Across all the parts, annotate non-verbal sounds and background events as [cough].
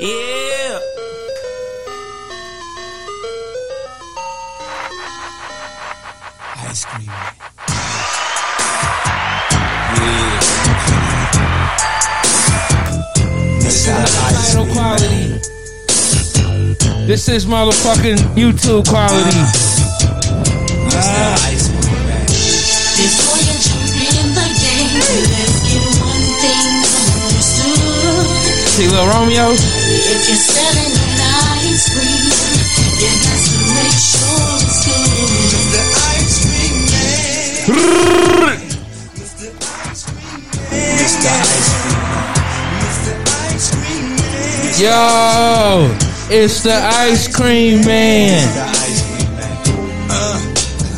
Yeah. Ice cream. Yeah. Title quality. This is motherfucking YouTube quality. Ice cream, man. Before you jump in the game, let's get one thing understood. See Lil Romeo? If you're selling an ice cream, you got to make sure it's good. The ice cream man. Mr. Ice Cream Man. Mr. Ice Cream Man. Mr. Ice Cream Man. Yo, it's the ice cream man. The ice cream man.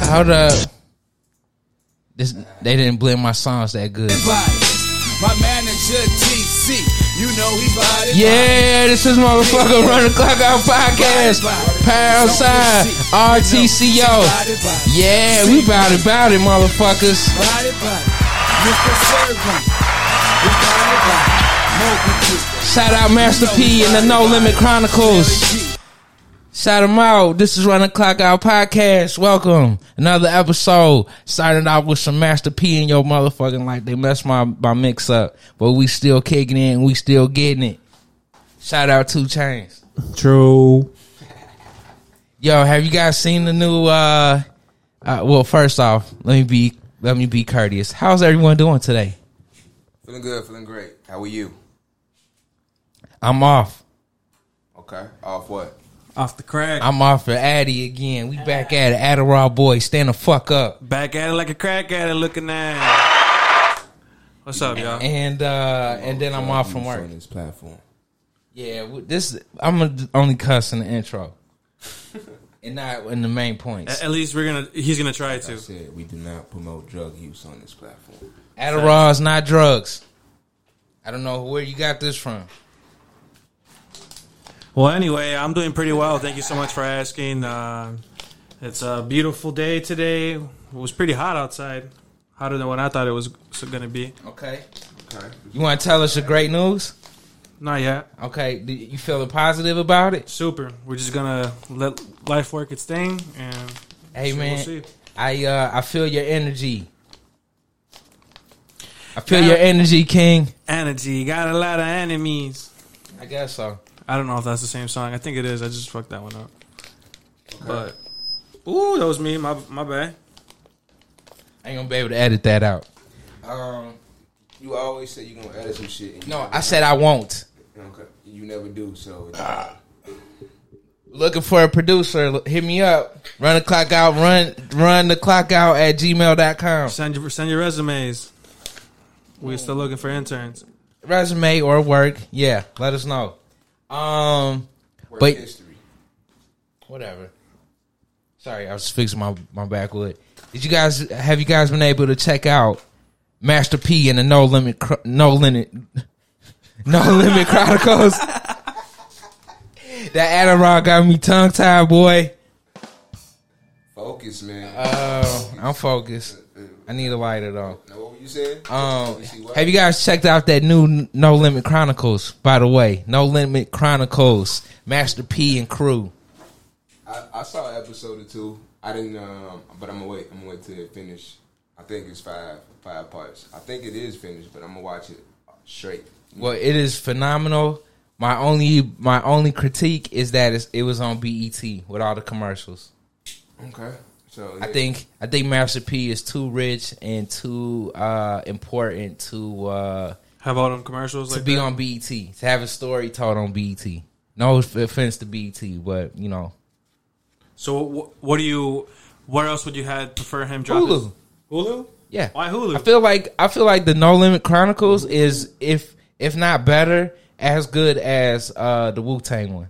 Hold up. This they didn't blend my songs that good. My manager Yeah, this is motherfucker Run the Clock Out podcast. Pound sign RTCO. Yeah, we bout it, bout it, motherfuckers. Body, body. Mr. Servant. We body, body. Moby Shout out Master P and the No Limit Chronicles. Shout them out. This is Run the Clock Out podcast. Welcome. Another episode. Started off with some Master P in your motherfucking life. They messed my, my mix up. But we still kicking it and we still getting it. Shout out 2 Chainz. True. Yo, have you guys seen the new uh uh well first off, let me be let me be courteous. How's everyone doing today? Feeling good, feeling great. How are you? I'm off. Okay. Off what? Off the crack. I'm off for Addy again. We back at it. Adderall boy, stand the fuck up. Back at it like a crack at it looking at. What's up, y'all? And uh and then I'm off from work. On this platform. Yeah, this I'm gonna only cuss in the intro, and not in the main points. At at least we're gonna. He's gonna try I to. said we do not promote drug use on this platform. Adderall is not drugs. I don't know where you got this from. Well, anyway, I'm doing pretty well. Thank you so much for asking. Uh, it's a beautiful day today. It was pretty hot outside, hotter than what I thought it was going to be. Okay, Okay. you want to tell us your great news? Not yet. Okay, you feeling positive about it? Super. We're just gonna let life work its thing, and Hey So we'll man, see. I uh I feel your energy. I feel your energy, King. energy got a lot of enemies. I guess so. I don't know if that's the same song. I think it is. I just fucked that one up. But ooh, that was me. My my bad. I ain't gonna be able to edit that out. Um, you always say you're gonna edit some shit. No, I said I won't. Okay. You never do. So Looking for a producer, hit me up. Run the clock out, run run the clock out at gmail.com. Send your send your resumes. We're still looking for interns. Resume or work. Yeah, let us know. Um work But- history. whatever. Sorry, I was fixing my my backwood. Did you guys have you guys been able to check out Master P and the No Limit No Limit [laughs] No Limit Chronicles? that Adderall got me tongue tied, boy. Focus, man. Uh, I'm focused. I need a lighter though. know what you said? Um, have you guys checked out that new No Limit Chronicles? By the way, No Limit Chronicles, Master P and crew. I, I saw an episode or two. I didn't, um, but I'm gonna wait. I'm gonna wait till it finish. I think it's five five parts. I think it is finished, but I'm gonna watch it straight. Well, it is phenomenal. My only my only critique is that it's, it was on BET with all the commercials. Okay. So I think I think Master P is too rich and too uh, important to uh, Have all them commercials to like be that? on BET to have a story told on BET. No offense to BET, but you know So what do you? What else would you have prefer him drop? Hulu. his- Hulu. Yeah, Why Hulu? I feel like I feel like the No Limit Chronicles is if if not better, as good as uh, the Wu Tang one.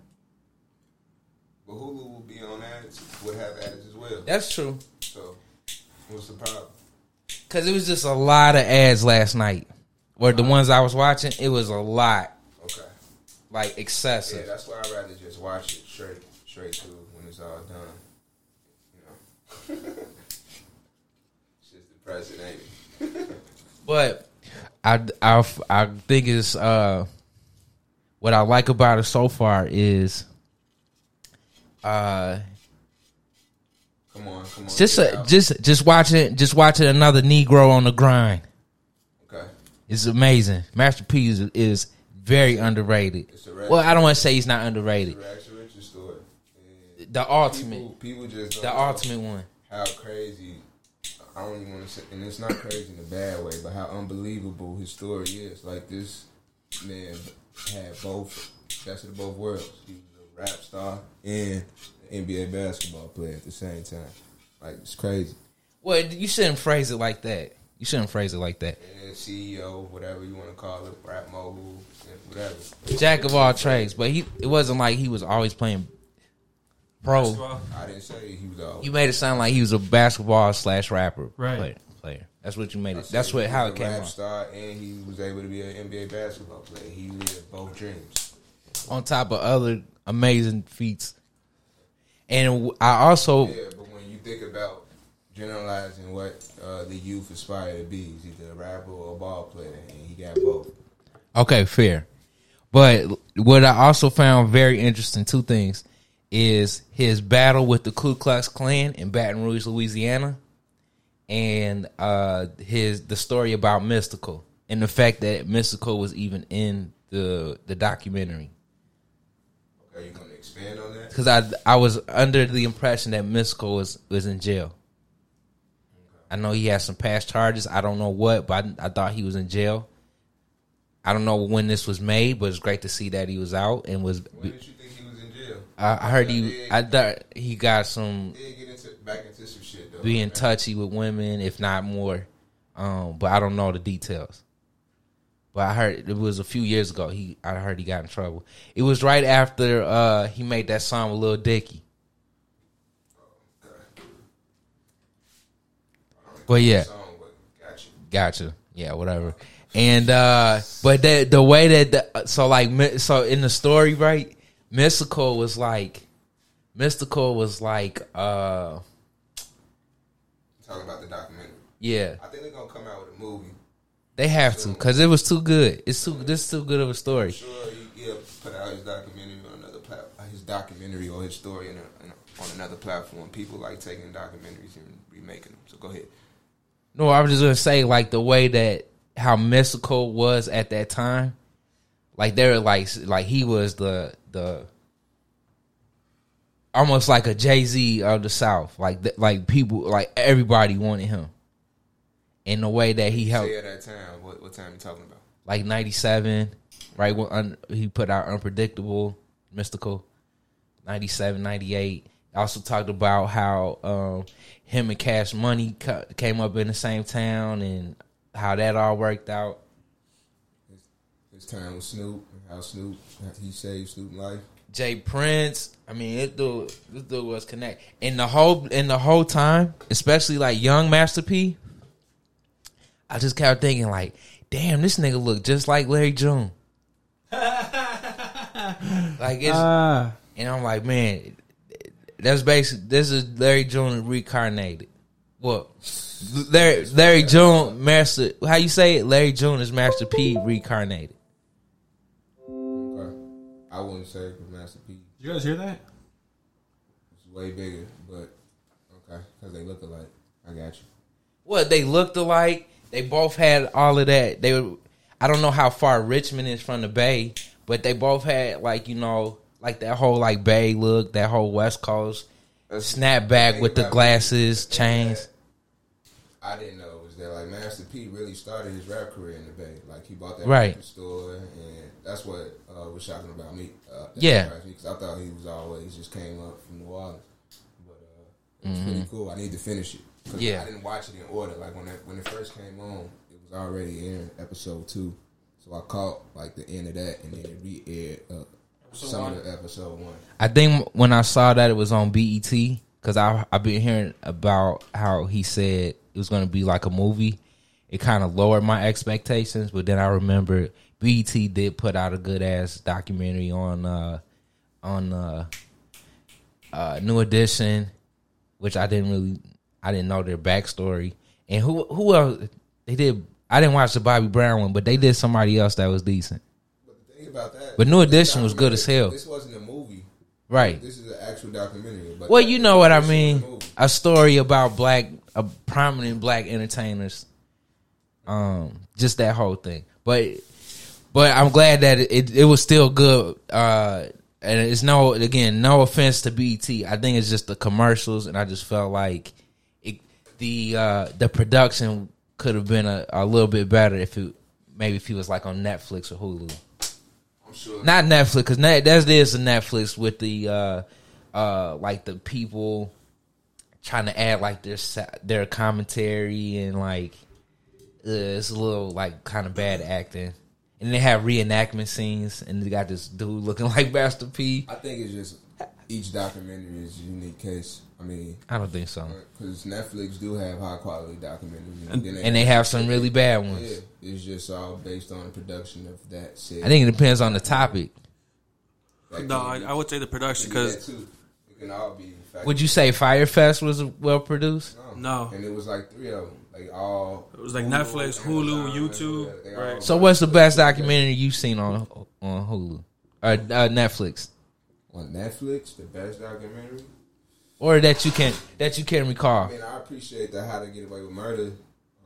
But Hulu will be on ads. Would have That's true. So what's the problem? Cause it was just a lot of ads last night. Where the ones I was watching, it was a lot, Okay. like excessive. Yeah, that's why I'd rather just watch it straight, straight through when it's all done. You know, [laughs] it's just depressing, ain't it? [laughs] But I, I, I think it's uh, what I like about it so far is uh Come on, come on. just a, just just watching just watching another Negro on the grind okay. is amazing. Master P is, is very underrated. It's a Well, I don't want to say he's not underrated. Rags to story. The ultimate, People, people just the ultimate one. How crazy. I don't even want to say, and it's not crazy in a bad way, but how unbelievable his story is. Like this man had both best of both worlds. He was a rap star and an NBA basketball player at the same time. Like it's crazy. Well, you shouldn't phrase it like that. You shouldn't phrase it like that. And CEO, whatever you want to call it, rap mogul, whatever. Jack of all trades, but he it wasn't like he was always playing pro. Basketball. I didn't say he was all. You made it sound like he was a basketball slash rapper Right. player. player. That's what you made it. That's what how it came rap out. star, and he was able to be an NBA basketball player. He lived both dreams. On top of other amazing feats, and I also Yeah, but when you think about generalizing what uh, the youth aspire to be, he's either a rapper or a ball player, and he got both. Okay, fair. But what I also found very interesting, two things, is his battle with the Ku Klux Klan in Baton Rouge, Louisiana, and uh, his the story about Mystikal and the fact that Mystikal was even in the the documentary. Are you going to expand on that? Because I I was under the impression that Mystikal was was in jail. I know he has some past charges. I don't know what, but I, I thought he was in jail. I don't know when this was made, but it's great to see that he was out and was. When did you think he was in jail? I, I heard he. I thought he got some get into back into some shit though. being man. touchy with women, if not more. Um, but I don't know the details. But I heard it was a few years ago. He I heard he got in trouble. It was right after uh, he made that song with Lil Dicky. But yeah, Song, but got you. Gotcha. Yeah, whatever. And uh but the the way that the, so like so in the story, right? Mystikal was like Mystikal was like uh Talking about the documentary. yeah, I think they're gonna come out with a movie. They have to cuz it was too good. It's too this is too good of a story. Sure, he yeah, put out his documentary on another plat, his documentary or his story in a, in a, on another platform. People like taking documentaries and remaking them. So go ahead. No, I was just going to say like the way that how Mystikal was at that time. Like they were like like he was the the almost like a Jay Z of the South. Like like people like everybody wanted him. In the way that he helped, Say at that time. What what time you talking about? like ninety seven, right? When un, he put out Unpredictable, Mystikal, 97, 98. Also talked about how um, him and Cash Money ca- came up in the same town and how that all worked out. His time with Snoop. How Snoop he saved Snoop life. J Prince. I mean, it dude, this dude was connect. And the whole and the whole time, especially like young Master P, I just kept thinking like, damn, this nigga look just like Larry June. [laughs] like it's Ah, and I'm like, man, that's basically this is Larry June reincarnated. What? Larry Larry June Master how you say it? Larry June is Master P reincarnated. Okay. I wouldn't say it was Master P. did you guys hear that? It's way bigger, but okay, because they look alike. I got you. What they looked alike. They both had all of that. They were. I don't know how far Richmond is from the Bay, but they both had like you know like that whole like Bay look, that whole West Coast snapback with the glasses, chains. I didn't know was that like Master P really started his rap career in the Bay. Like he bought that Right. store, and that's what uh, was shocking about me. Uh, Yeah. surprised me, 'cause I thought he was always just came up from New Orleans, but uh, it was pretty cool. I need to finish it. 'Cause. Yeah. I didn't watch it in order. Like when it, when it first came on, it was already airing episode two, so I caught like the end of that, and then it re-aired uh, some of the episode one. I think when I saw that it was on BET because I I've been hearing about how he said it was going to be like a movie. It kind of lowered my expectations, but then I remember BET did put out a good ass documentary on uh on uh, uh New Edition, which I didn't really I didn't know their backstory. And who who else they did? I didn't watch the Bobby Brown one, but they did somebody else that was decent. But the thing about that. But New Edition was good as hell. This wasn't a movie. right. This is an actual documentary. But Well, you know what I is a mean—a story about black, a prominent black entertainers. Um, just that whole thing. But, but I'm glad that it it, it was still good. Uh, and it's no again, no offense to BT. I think it's just the commercials, and I just felt like the uh, the production could have been a, a little bit better if it maybe if he was like on Netflix or Hulu. I'm sure. Not Netflix, because that that is a Netflix with the uh uh like the people trying to add like their their commentary and like uh, it's a little like kind of bad acting. And they have reenactment scenes, and they got this dude looking [laughs] like Master P. I think it's just each documentary is a unique case. I mean, I don't think so. because Netflix do have high quality documentaries, And- then And they have some really bad ones. Yeah, it's just all based on the production of that. Said I think it depends on the topic. That No, I, I would say the production because. It can all be. fact- Would you say Fyre Fest was well produced? No. and it was like three of them, like all. It was like Netflix, Hulu, Amazon, YouTube, they all- right. So, what's the best documentary you've seen on on Hulu or uh, Netflix, on Netflix? The best documentary. or that you can that you can recall. I recall? mean, I appreciate the How to Get Away with Murder.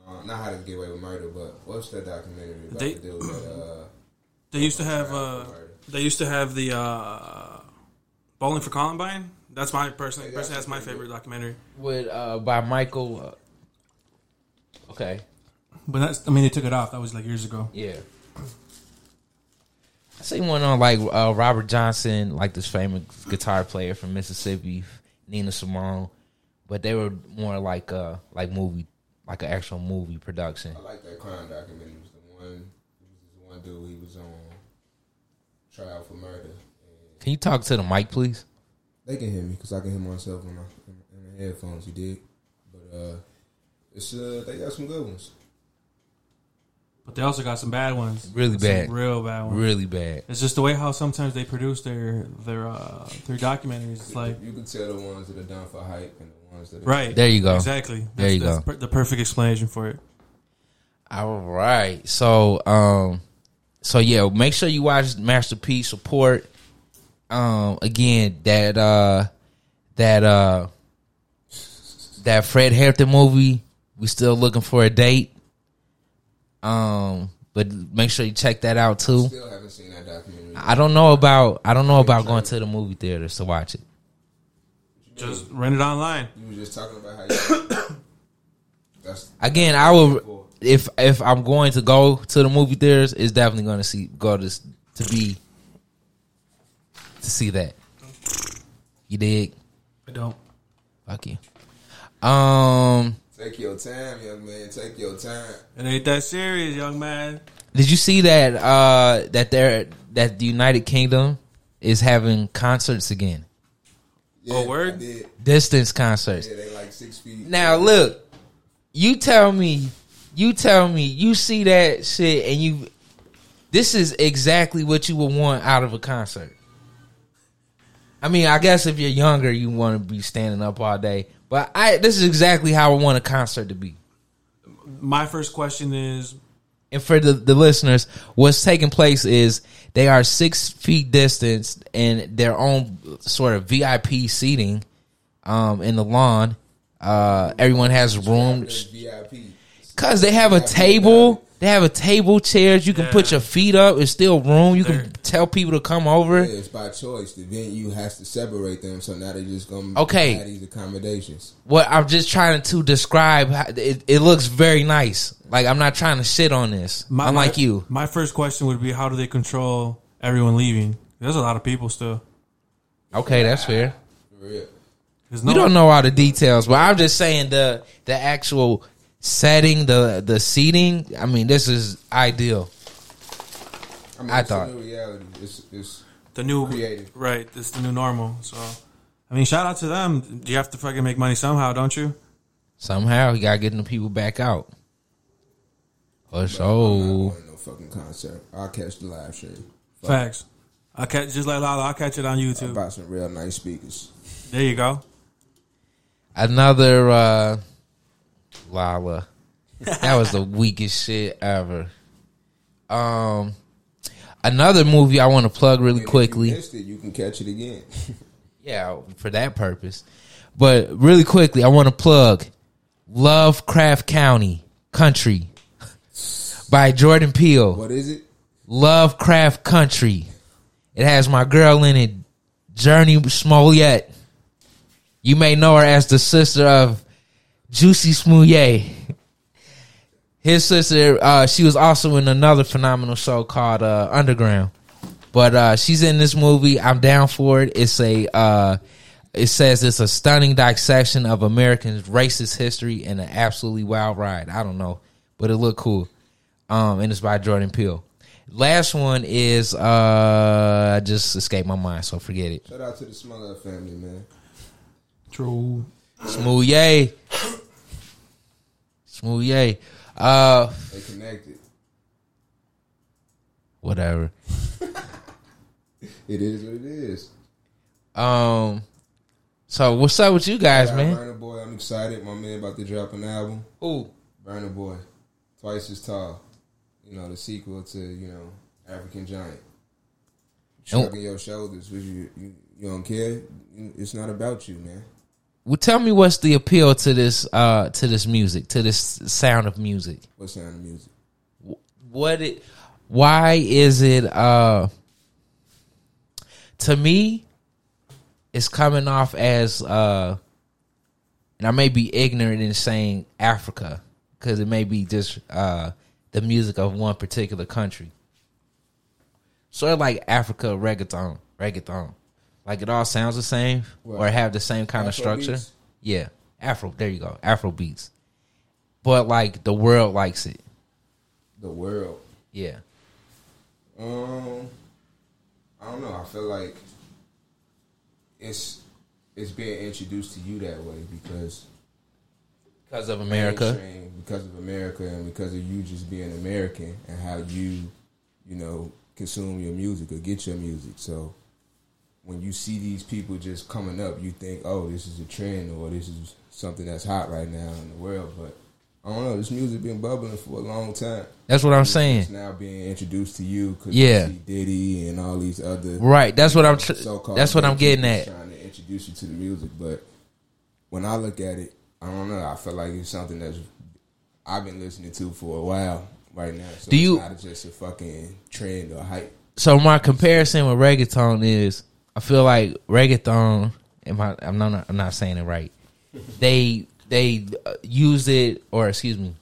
Uh, not How to Get Away with Murder, but what's that documentary about They- the dude that? Uh, They used to have uh, they used to have the uh, Bowling for Columbine. That's my personally Yeah, personally that's that's my pretty favorite documentary. with uh by Michael. Uh, okay, But that's I mean they took it off. That was like years ago. yeah. I seen one on like uh, Robert Johnson, like this famous guitar player from Mississippi, Nina Simone, but they were more like uh like movie, like an actual movie production. I like that crime documentary. It was the one. It was this one dude. He was on trial for murder. Can you talk to the mic, please? they can hear me because I can hear myself in, my, in, the headphones. You did, but uh, it's uh, they got some good ones. But they also got some bad ones. Really Some bad. real bad ones. Really bad. It's just the way how sometimes they produce their their uh, their documentaries. It's like you can tell the ones that are done for hype and the ones that are right There you go. exactly. There you that's go. per- the perfect explanation for it. All right. So um so yeah, make sure you watch Master P support. Um again that uh that uh that Fred Hampton movie, we still looking for a date. Um but make sure you check that out too. Still haven't seen that documentary. I don't know about I don't know about going to the movie theaters to watch it. Just rent it online. You were just talking about how you. [coughs] that's Again, I will if if I'm going to go to the movie theaters, it's definitely going to see go to to be to see that. You dig? I don't. Fuck you. Um, take your time, young man. Take your time. It ain't that serious, young man. did you see that uh that they're that the United Kingdom is having concerts again? Yeah, Oh, word? I did. Distance concerts. Yeah, they like six feet. Now look, you tell me, you tell me, you see that shit and you this is exactly what you would want out of a concert. I mean, I guess if you're younger, you want to be standing up all day. But I this is exactly how I want a concert to be. My first question is And for the, the listeners, what's taking place is they are six feet distance and their own sort of VIP seating um, in the lawn. Uh, everyone has room because they have a table. They have a table, chairs. You can put your feet up. It's still room. You They're- can tell people to come over. Yeah, it's by choice. The venue has to separate them, so now they're just gonna Okay. these accommodations. What I'm just trying to describe, how- it, it looks very nice. Like I'm not trying to shit on this. my, Unlike my- you, My first question would be how do they control everyone leaving? There's a lot of people still. okay, that's fair. For real. There's We don't know all the details, but I'm just saying the the actual setting, the the seating. I mean, this is ideal. I mean, I it's thought- a new reality. It's, it's the new creative. right. This is the new normal. So, I mean, shout out to them. You have to fucking make money somehow, don't you? Somehow, you gotta get the people back out. For I'm not sure. going to no fucking concert. I'll catch the live stream. Fuck. Facts. I catch just like Lala. I'll catch it on I YouTube. bought some real nice speakers. There you go. Another uh Lala. That was the weakest shit ever. Um another movie I want to plug really And quickly. You it, you can catch it again. [laughs] Yeah, for that purpose. But really quickly, I want to plug Lovecraft County Country by Jordan Peele. what is it? Lovecraft Country. It has my girl in it, Jurnee Smollett. You may know her as the sister of Jussie Smollett. His sister, uh, she was also in another phenomenal show called uh, Underground. But uh, she's in this movie. I'm down for it. It's a uh, it says it's a stunning dissection of American racist history and an absolutely wild ride. I don't know, but it looked cool. Um, and it's by Jordan Peele. Last one is uh, I just escaped my mind, so forget it. Shout out to the Smuggler family, man. True. Smooth smooth yay. Uh, They connected. whatever. It is what it is. Um, so what's up with you guys, Yeah, man? Burna Boy, I'm excited. My man about to drop an album. Ooh, Burna Boy, twice as tall. You know the sequel to you know African Giant. Shrugging your shoulders, you, you you don't care. It's not about you, man. Well, tell me what's the appeal to this uh to this music, to this sound of music. What sound of music? what it why is it uh to me it's coming off as uh and I may be ignorant in saying Africa because it may be just uh the music of one particular country. Sort of like Africa reggaeton, reggaeton. Like it all sounds the same or have the same kind of structure. beats? Yeah. Afro, there you go. Afro beats. But like the world likes it. The world. Yeah. Um, I don't know. I feel like it's it's being introduced to you that way because Because of America. because of America, and because of you just being American and how you, you know, consume your music or get your music. So when you see these people just coming up, you think, oh, this is a trend or this is something that's hot right now in the world. But I don't know. This music been bubbling for a long time. That's what I'm It's saying. now being introduced to you because Yeah. you see Diddy and all these other Right. That's what I'm. Tr- that's what I'm getting at. Trying to introduce you to the music, but when I look at it, I don't know. I feel like it's something that's I've been listening to for a while right now. So Do it's you- not just a fucking trend or hype. So my comparison with reggaeton is, I feel like reggaeton. Am I? I'm not. I'm not saying it right. They they uh, use it, or excuse me,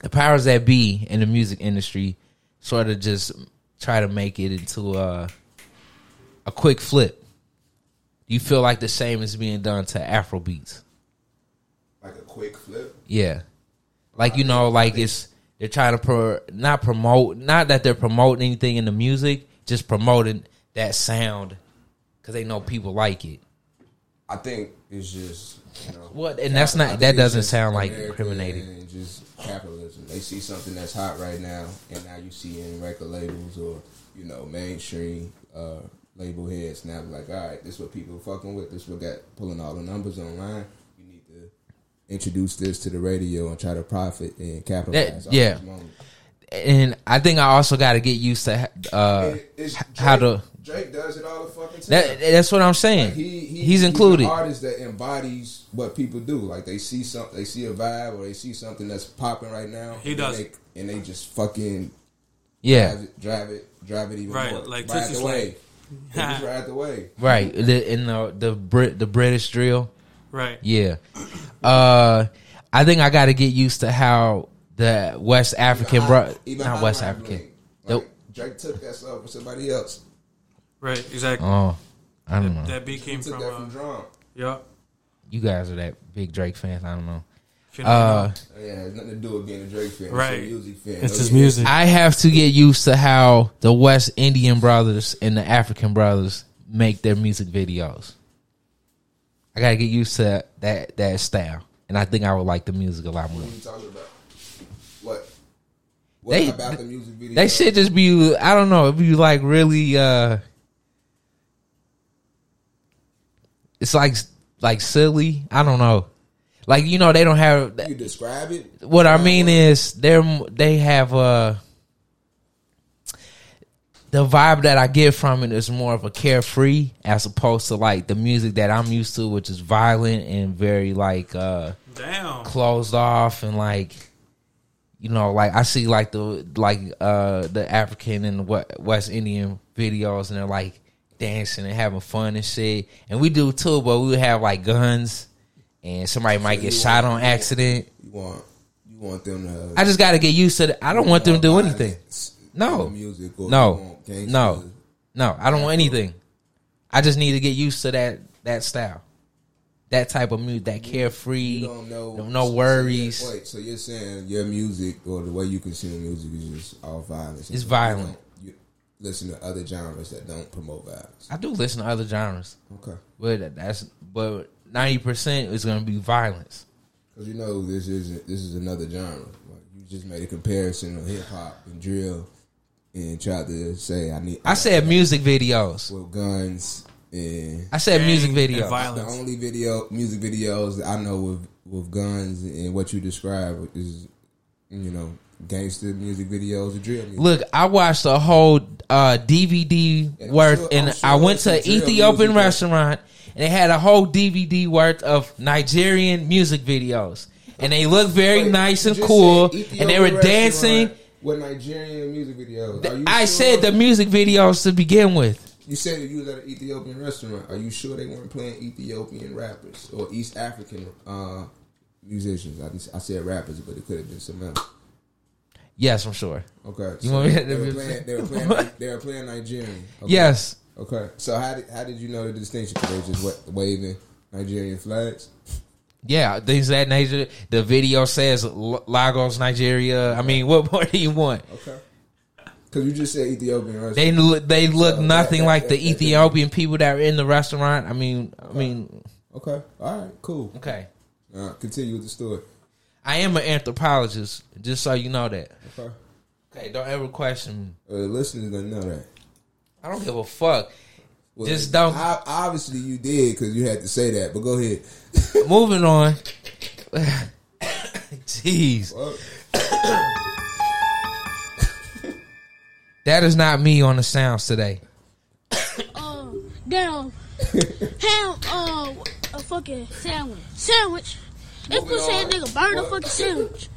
the powers that be in the music industry sort of just try to make it into a a quick flip. Do you feel like the same is being done to Afro beats? Like a quick flip. Yeah, like you know, like it's they're trying to pro, not promote, not that they're promoting anything in the music, just promoting that sound because they know people like it. I think it's just you know What? And that's not that doesn't sound like incriminating. Just capitalism. They see something that's hot right now, and now you see in record labels or you know mainstream uh, label heads now like, all right, this is what people are fucking with. This is what got pulling all the numbers online. You need to introduce this to the radio and try to profit and capitalize. That- yeah. And I think I also got to get used to uh, it's how to. Drake does it all the fucking time. That, that's what I'm saying. Like he, he he's included. an artist that embodies what people do. Like they see something, they see a vibe, or they see something that's popping right now. He and does. they, and they just fucking yeah, drive it, drive it, drive it even Right, more. like ride the Slide. wave. Just ride the wave. [laughs] right. The, in the the Brit the British drill. Right. Yeah. Uh, I think I got to get used to how the West African, Even bro, high- even not West African. lane. Nope. Like, Drake took that stuff from somebody else. Right. Exactly. Oh, I don't know. That beat came from. that from Uh, drum. yeah. You guys are that big Drake fans. I don't know. If you don't Uh. Yeah, it has nothing to do with being a Drake fan. Right. It's a music fan. It's Oh, his music. I have to get used to how the West Indian brothers and the African brothers make their music videos. I got to get used to that that style, and I think I would like the music a lot more. What are you talking about? What? What They- about the music video? They should just be I don't know, it'd be like really uh it's like like silly. I don't know. Like you know they don't have You describe it. what I mean is they're they have uh the vibe that I get from it is more of a carefree as opposed to like the music that I'm used to, which is violent and very like uh Damn. closed off and like you know like I see like the like uh the African and the West Indian videos and they're like dancing and having fun and shit and we do too but we would have like guns and somebody might get shot want- on accident You want you want them to. I just got to get used to it I don't want them to do anything No. Music or No. you want gangsta- No. no I don't want anything I just need to get used to that that style that type of music that carefree know. no, no so worries wait, so you're saying your music or the way you consume music is just all violence? It's violent. Don't- You listen to other genres that don't promote violence. I do listen to other genres Okay. But that's but ninety percent is gonna be violence. Because you know this is this is another genre. Like you just made a comparison of hip hop and drill, and tried to say I need. I said music videos. with guns and I said music And- and videos. violence. the only video music videos that I know with with guns and what you describe is you know gangster music videos or drill music. Look, I watched a whole uh, DVD worth, sure- and sure I went to an there's some drill Ethiopian restaurant, and they had a whole DVD worth of Nigerian music videos, and they looked very Wait, nice and cool, and they were dancing. With Nigerian music videos, I sure? said the music videos to begin with. You said that you was at an Ethiopian restaurant. Are you sure they weren't playing Ethiopian rappers or East African uh, musicians? I, I said rappers, but it could have been some else. Yes, I'm sure. Okay, You want me to- they, were playing, they were playing. They were playing Nigerian. Okay. Yes. Okay. So how did how did you know the distinction? Because they were just wa- waving Nigerian flags. Yeah, things that nature. The video says Lagos, Nigeria. I mean, what more do you want? Okay. Because you just said Ethiopian restaurant. They look, they look So nothing that- like that- the Ethiopian people that are in the restaurant. I mean, I mean, okay. All right. Cool. okay. Uh, continue with the story. I am an anthropologist, just so you know that. Okay. Okay, don't ever question me. Uh, listeners don't know that. I don't give a fuck. Well, Just don't- I, obviously, you did because you had to say that. But go ahead. [laughs] Moving on. [coughs] Jeez, Fuck. [coughs] that is not me on the sounds today. uh, [coughs] damn, [laughs] ham, uh, a fucking sandwich. Sandwich. If you say a nigga burn the fucking sandwich,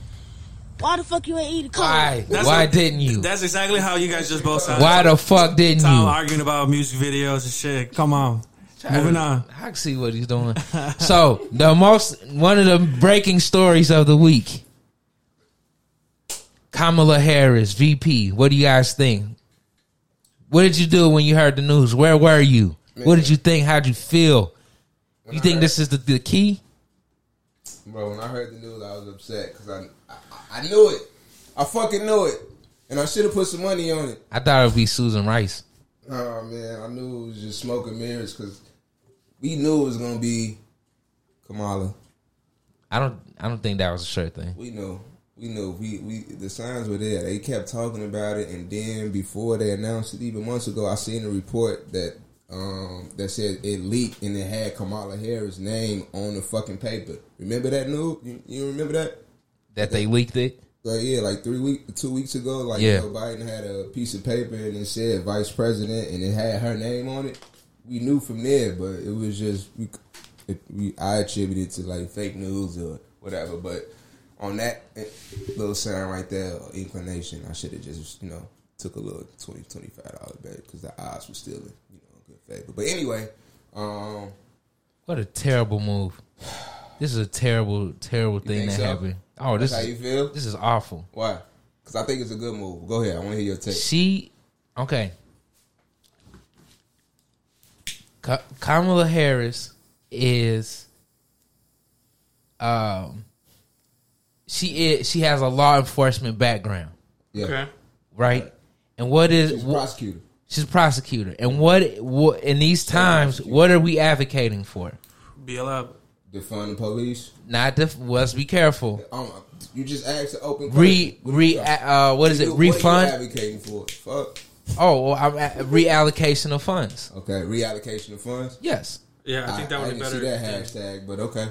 why the fuck you ain't eat a cold? Why? That's Why what- didn't you? That's exactly how you guys just both sound. Why the fuck didn't Time you? arguing about music videos and shit. Come on. Moving on. I can see what he's doing. [laughs] so the most one of the breaking stories of the week. Kamala Harris, VP. What do you guys think? What did you do when you heard the news? Where were you? What did you think? How'd you feel? You think this is the, the key? Bro, when I heard the news, I was upset because I, I I knew it. I fucking knew it, and I should have put some money on it. I thought it would be Susan Rice. Oh man, I knew it was just smoke and mirrors because we knew it was gonna be Kamala. I don't. I don't think that was a sure thing. We knew. We knew. We we the signs were there. They kept talking about it, and then before they announced it, even months ago, I seen a report that um that said it leaked and it had Kamala Harris' name on the fucking paper. Remember that news? You, you remember that? That they leaked it. Like yeah, like three week, two weeks ago, like Yeah. Joe Biden had a piece of paper and it said vice president and it had her name on it. We knew from there, but it was just we, it, we I attributed to like fake news or whatever. But on that little sign right there, inclination, I should have just you know took a little 20 25 dollar bet because the odds were still in you know good favor. But anyway, um, What a terrible move. This is a terrible, terrible thing that so? happened. Oh, this that's how you is feel. this is awful. Why? Because I think it's a good move. Go ahead. I want to hear your take. She okay. Ka- Kamala Harris is um she is she has a law enforcement background, Yeah, Okay. right? And what is she's a prosecutor. She's a prosecutor. And what what in these times what are we advocating for? BLM. Defund the police. Not the let's be careful. Um, you just asked an open Re question. re uh what is it? You- what are you Refund? advocating for? Fuck. Oh, well, I'm at reallocation of funds. Okay, reallocation of funds. Yes. Yeah, I think that would be didn't better. see that hashtag, but okay.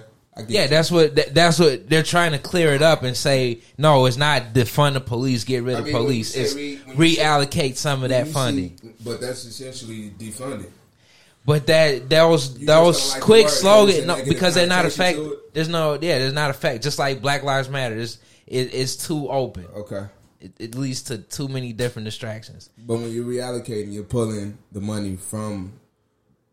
Yeah, that's what that, that's what they're trying to clear it up and say no, it's not defund the police, get rid I of mean, police. It's re- when you say- reallocate some of that You see- funding. but that's essentially defunding. But that that was You that was like quick slogan. No, because they're not to it. There's no yeah, there's not a fact. Just like Black Lives Matter, it's it, it's too open. Okay. It, it leads to too many different distractions. But when you're reallocating, you're pulling the money from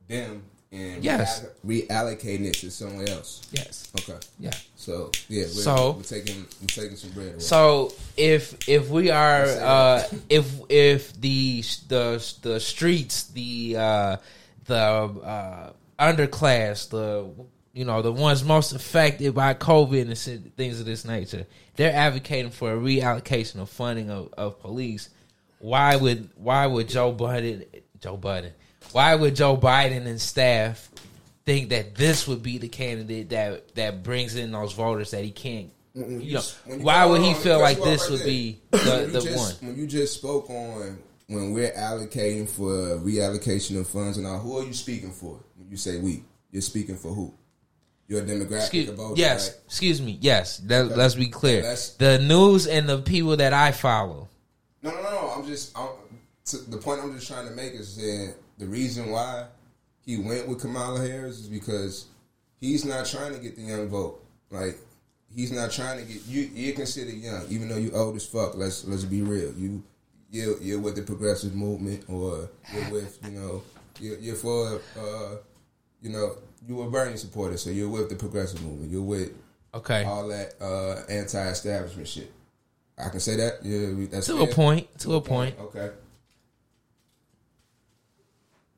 them and Yes. reall- reallocating it to somewhere else. Yes. Okay. Yeah. So yeah, we're, So- we're taking we're taking some bread. Away. So if if we are uh, if if the the the streets the uh, the uh, underclass the you know the ones most affected by COVID and things of this nature they're advocating for a reallocation of funding of, of police. Why would why would Joe Biden Joe Biden why would Joe Biden and staff think that this would be the candidate that that brings in those voters that he can't When you know, why would he on, feel like this right would there. be the, the just, one? When you just spoke on when we're allocating for reallocation of funds and all, who are you speaking for? When you say we, you're speaking for who? Your demographic Excuse, voters, yes, right? excuse me. Yes, that, let's be clear. That's- the news and the people that I follow. No, no, no. I'm just I'm, the point I'm just trying to make is that the reason why he went with Kamala Harris is because he's not trying to get the young vote. Like he's not trying to get you. You're considered young, even though you old as fuck. Let's let's be real. You you're, you're with the progressive movement, or you're with you know you're, you're for uh, you know you were Bernie supporter, so you're with the progressive movement. You're with Okay, all that uh, anti-establishment shit. I can say that. Yeah, that's to a point. To a point. Okay.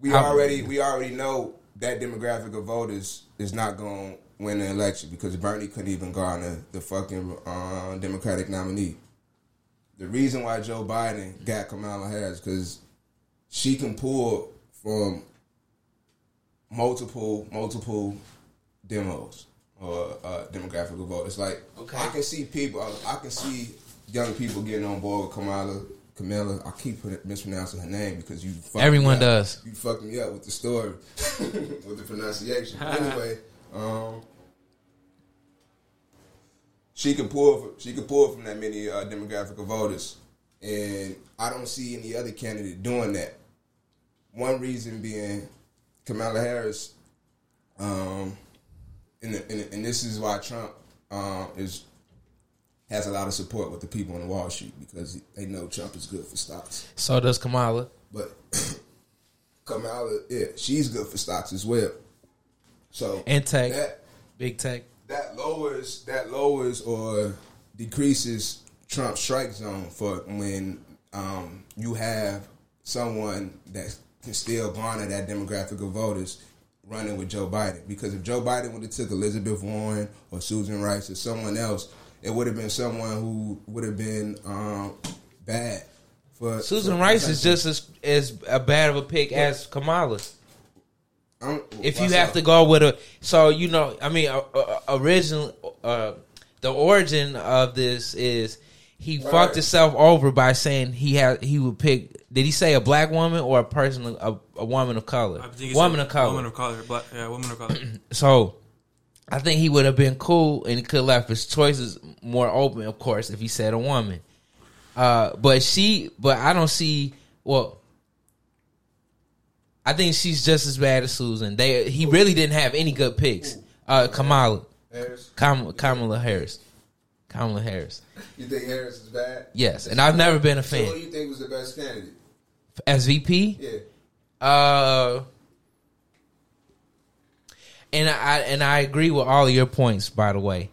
We How- already we already know that demographic of voters is not going to win the election because Bernie couldn't even garner the fucking uh, Democratic nominee. The reason why Joe Biden got Kamala Harris because she can pull from multiple multiple demos or uh, demographic of voters. Like Okay. I can see people, I can see young people getting on board with Kamala. Camilla, I keep put- mispronouncing her name because you. fucked me Everyone up. does. You fucked me up with the story, [laughs] with the pronunciation. anyway, um, she can pull. From, she can pull from that many uh, demographic of voters, and I don't see any other candidate doing that. One reason being Kamala Harris, um, and, the, and, and this is why Trump um, is has a lot of support with the people on the Wall Street because they know Trump is good for stocks. So does Kamala. But [coughs] Kamala, yeah, she's good for stocks as well. So And tech. that Big tech. that lowers that lowers or decreases Trump's strike zone for when um, you have someone that can still garner that demographic of voters running with Joe Biden. Because if Joe Biden would have took Elizabeth Warren or Susan Rice or someone else, it would have been someone who would have been um, bad. For Susan for- Rice is just as as a bad of a pick as Kamala. I'm- If you have up? to go with a, so you know, I mean, uh, uh, original, uh, the origin of this is he Right. fucked himself over by saying he had he would pick. Did he say a black woman or a person, a, a woman of color? I think Woman a of color. Woman of color. Black, yeah, woman of color. [clears throat] So I think he would have been cool and he could have left his choices more open, of course, if he said a woman. Uh, but she, but I don't see. Well, I think she's just as bad as Susan. They he really didn't have any good picks. Uh, Kamala, Harris, Kam, Kamala Harris, Kamala Harris. you think Harris is bad? Yes, and I've never been a So who do you think was the best candidate? As VP, Yeah. Uh, and I and I agree with all of your points, by the way.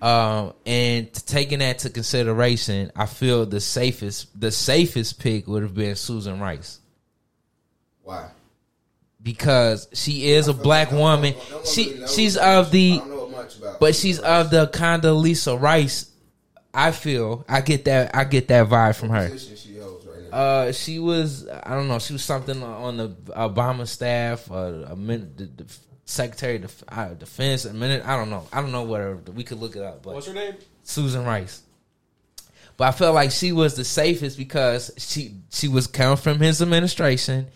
Um, and taking that to consideration, I feel the safest the safest pick would have been Susan Rice Why? because she is a black one- woman. no one She really she's of the I don't know much about. but she's of the Condoleezza Rice. I feel I get that I get that vibe from her. she holds right now. Uh, she was I don't know. She was something on the Obama staff, uh, a the, the Secretary of Def- uh, Defense. A minute, I don't know. I don't know whatever. We could look it up. But What's her name? Susan Rice. But I felt like she was the safest because she she was coming from his administration,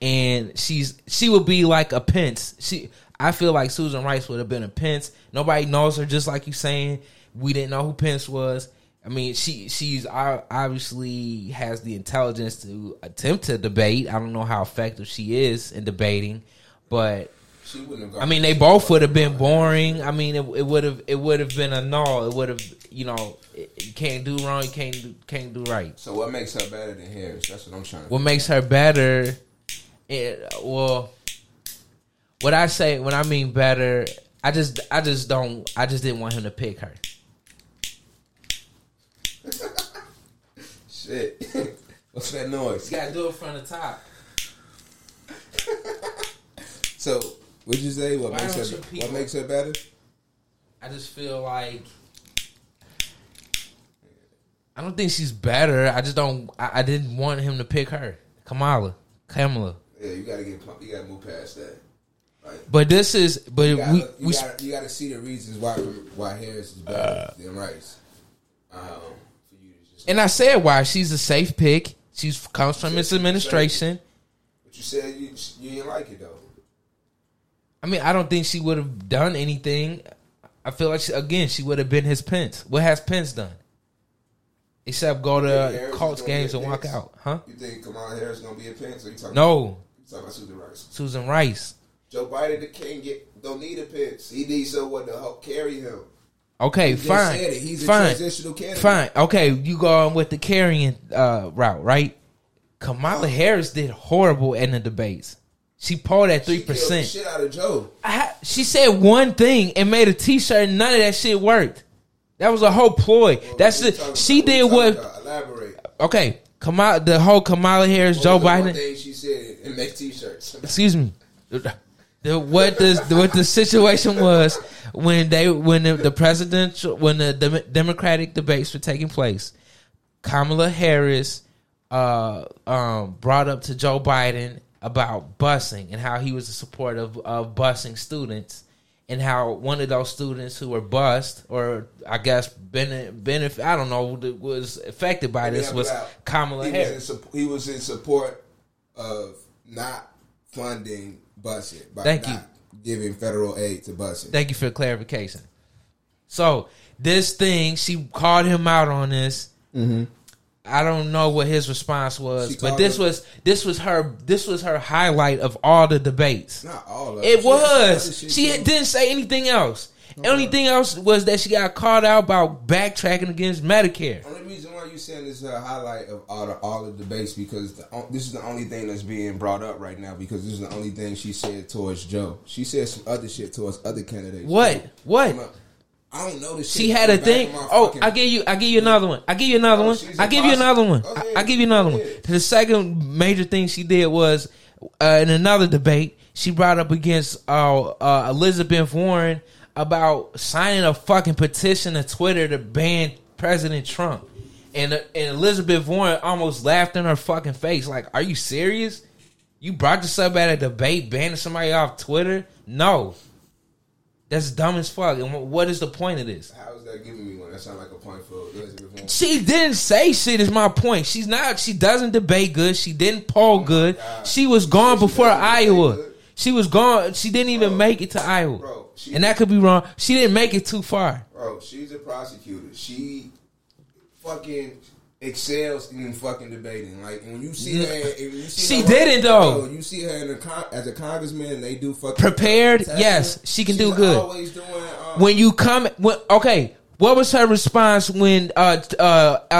and she's she would be like a Pence. She I feel like Susan Rice would have been a Pence. Nobody knows her, just like you saying. We didn't know who Pence was. I mean, she she's obviously has the intelligence to attempt to debate. I don't know how effective she is in debating, but She wouldn't have. Gone I mean, they both would have been boring. I mean, it it would have it would have been a no. It would have you know it- you can't do wrong, you can't do, can't do right. So what makes her better than Harris? That's what I'm trying to. What makes her better? It, well, what I say when I mean better, I just I just don't I just didn't want him to pick her. [laughs] Shit. [laughs] What's that noise? You gotta do it from the top. [laughs] So, what'd you say? What Why makes her? don't What makes her better? I just feel like I don't think she's better. I just don't. I, I didn't want him to pick her, Kamala, Kamala. Yeah, you gotta get. You gotta move past that. Like, But this is. But you gotta, we you, we. gotta, you gotta see the reasons why why Harris is better than Rice. Um, for you to just. And I said why she's a safe pick. She's comes from this administration. But you said you you didn't like it though. I mean, I don't think she would have done anything. I feel like she, again she would have been his Pence. What has Pence done? Except go to Colts games and walk out, huh? You think Kamala Harris gonna be a Pence? Or you talking? No, You talking about Susan Rice? Susan Rice. Joe Biden can't get don't need a Pence. He needs someone to help carry him. Okay, fine, said it. He's a fine, transitional candidate. fine. Okay, you going with the carrying uh, route, right? Kamala Harris did horrible in the debates. She polled at three She killed the percent. Shit out of Joe. She said one thing and made a T-shirt, and none of that shit worked. That was a whole ploy. That's What it. She did what? about? Elaborate. Okay, Kamala, the whole Kamala Harris, What Joe was the one Biden. thing she said and make t-shirts. Excuse me. The, what the what the situation was when they when the, the presidential when the Dem- Democratic debates were taking place, Kamala Harris uh, um, brought up to Joe Biden about busing and how he was a supporter of, of busing students and how one of those students who were bused or I guess benefit, benefit I don't know was affected by this was but Kamala he was, in, Harris. he was in support of not funding busing by Thank not you. giving federal aid to busing. Thank you for the clarification. So this thing, she called him out on this. Mm-hmm. I don't know what his response was. She but this was this was her this was her highlight of all the debates. not all of It She other was. shit She didn't say anything else. Only thing else was that she got called out about backtracking against Medicare. Only reason why you saying this is a highlight of all the all the debates because the, this is the only thing that's being brought up right now because this is the only thing she said towards Joe. She said some other shit towards other candidates. What? What? I don't know this. She had a thing. Oh, fucking- I give you, I give you another one. I give you another Oh, one. I give you another one. I. I give you another one. The second major thing she did was uh, in another debate. She brought up against uh, uh, Elizabeth Warren about signing a fucking petition to Twitter to ban President Trump, and uh, and Elizabeth Warren almost laughed in her fucking face. Like, are you serious? You brought this up at a debate, banning somebody off Twitter? No, that's dumb as fuck. And what is the point of this? How is that giving me one? That sound like a point for. She didn't say shit. Is my point. She's not. She doesn't debate good. She didn't poll oh good. God. She was gone She before Iowa. She was gone. She didn't even Bro. make it to Iowa. Bro, she- and that could be wrong. She didn't make it too far. Bro, she's a prosecutor. She fucking excels in fucking debating. Like when you see her, you see She her, didn't, though. Bro, you see her in a con- as a congressman, they do fucking Prepared? testing. Yes, she can do good. Doing. Um, When you come, when, okay. What was her response when uh uh uh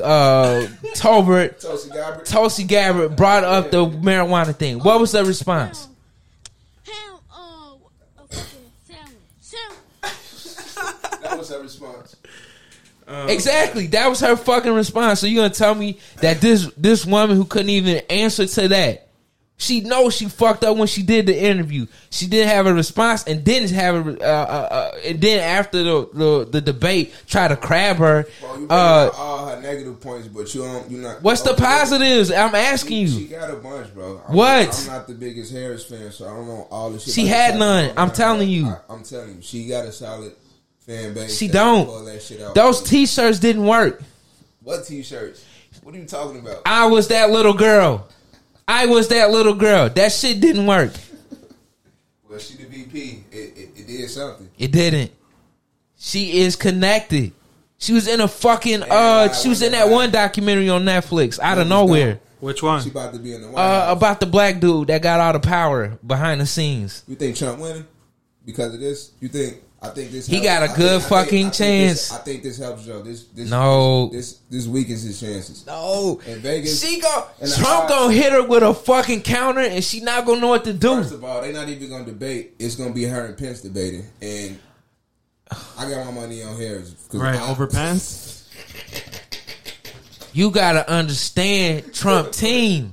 uh [laughs] Tolbert Tulsi Gabbard. Tulsi Gabbard brought up the marijuana thing? What was the response? Ham, uh, a fucking sandwich. Sandwich. that was her response. Exactly. That was her fucking response. So you gonna tell me that this this woman who couldn't even answer to that, she knows she fucked up when she did the interview. She didn't have a response and didn't have a uh, uh, uh, and then after the, the the debate try to crab her. Bro, you Uh, all her negative points, but you don't. You not. what's the positives? I'm asking She you. She got a bunch, bro. I'm, What? I'm not the biggest Harris fan, so I don't know all the shit. She about had none. Texas I'm telling you. I, I'm telling you, she got a solid fan base. She don't. that shit out. Those t-shirts didn't work. What t-shirts? What are you talking about? I was that little girl. I was that little girl. That shit didn't work. Well, she the VP. VP. It, it, it did something. It didn't. She is connected. She was in a fucking uh I she was in that one documentary on Netflix out of was nowhere. Which one? She one? about to be in the White Uh House. about the black dude that got all the power behind the scenes. You think Trump winning because of this? You think? I think this. He helps- got a I think- good I think- fucking I think this- chance. I think this helps Joe. This, this No. This this weakens his chances. No. In Vegas, She go and Trump gonna hit her with a fucking counter and she not gonna know what to do. First do. of all, they're not even gonna debate. It's gonna be her and Pence debating, and I got my money on Harris. 'cause Right, I- over Pence? You gotta understand Trump [laughs] team.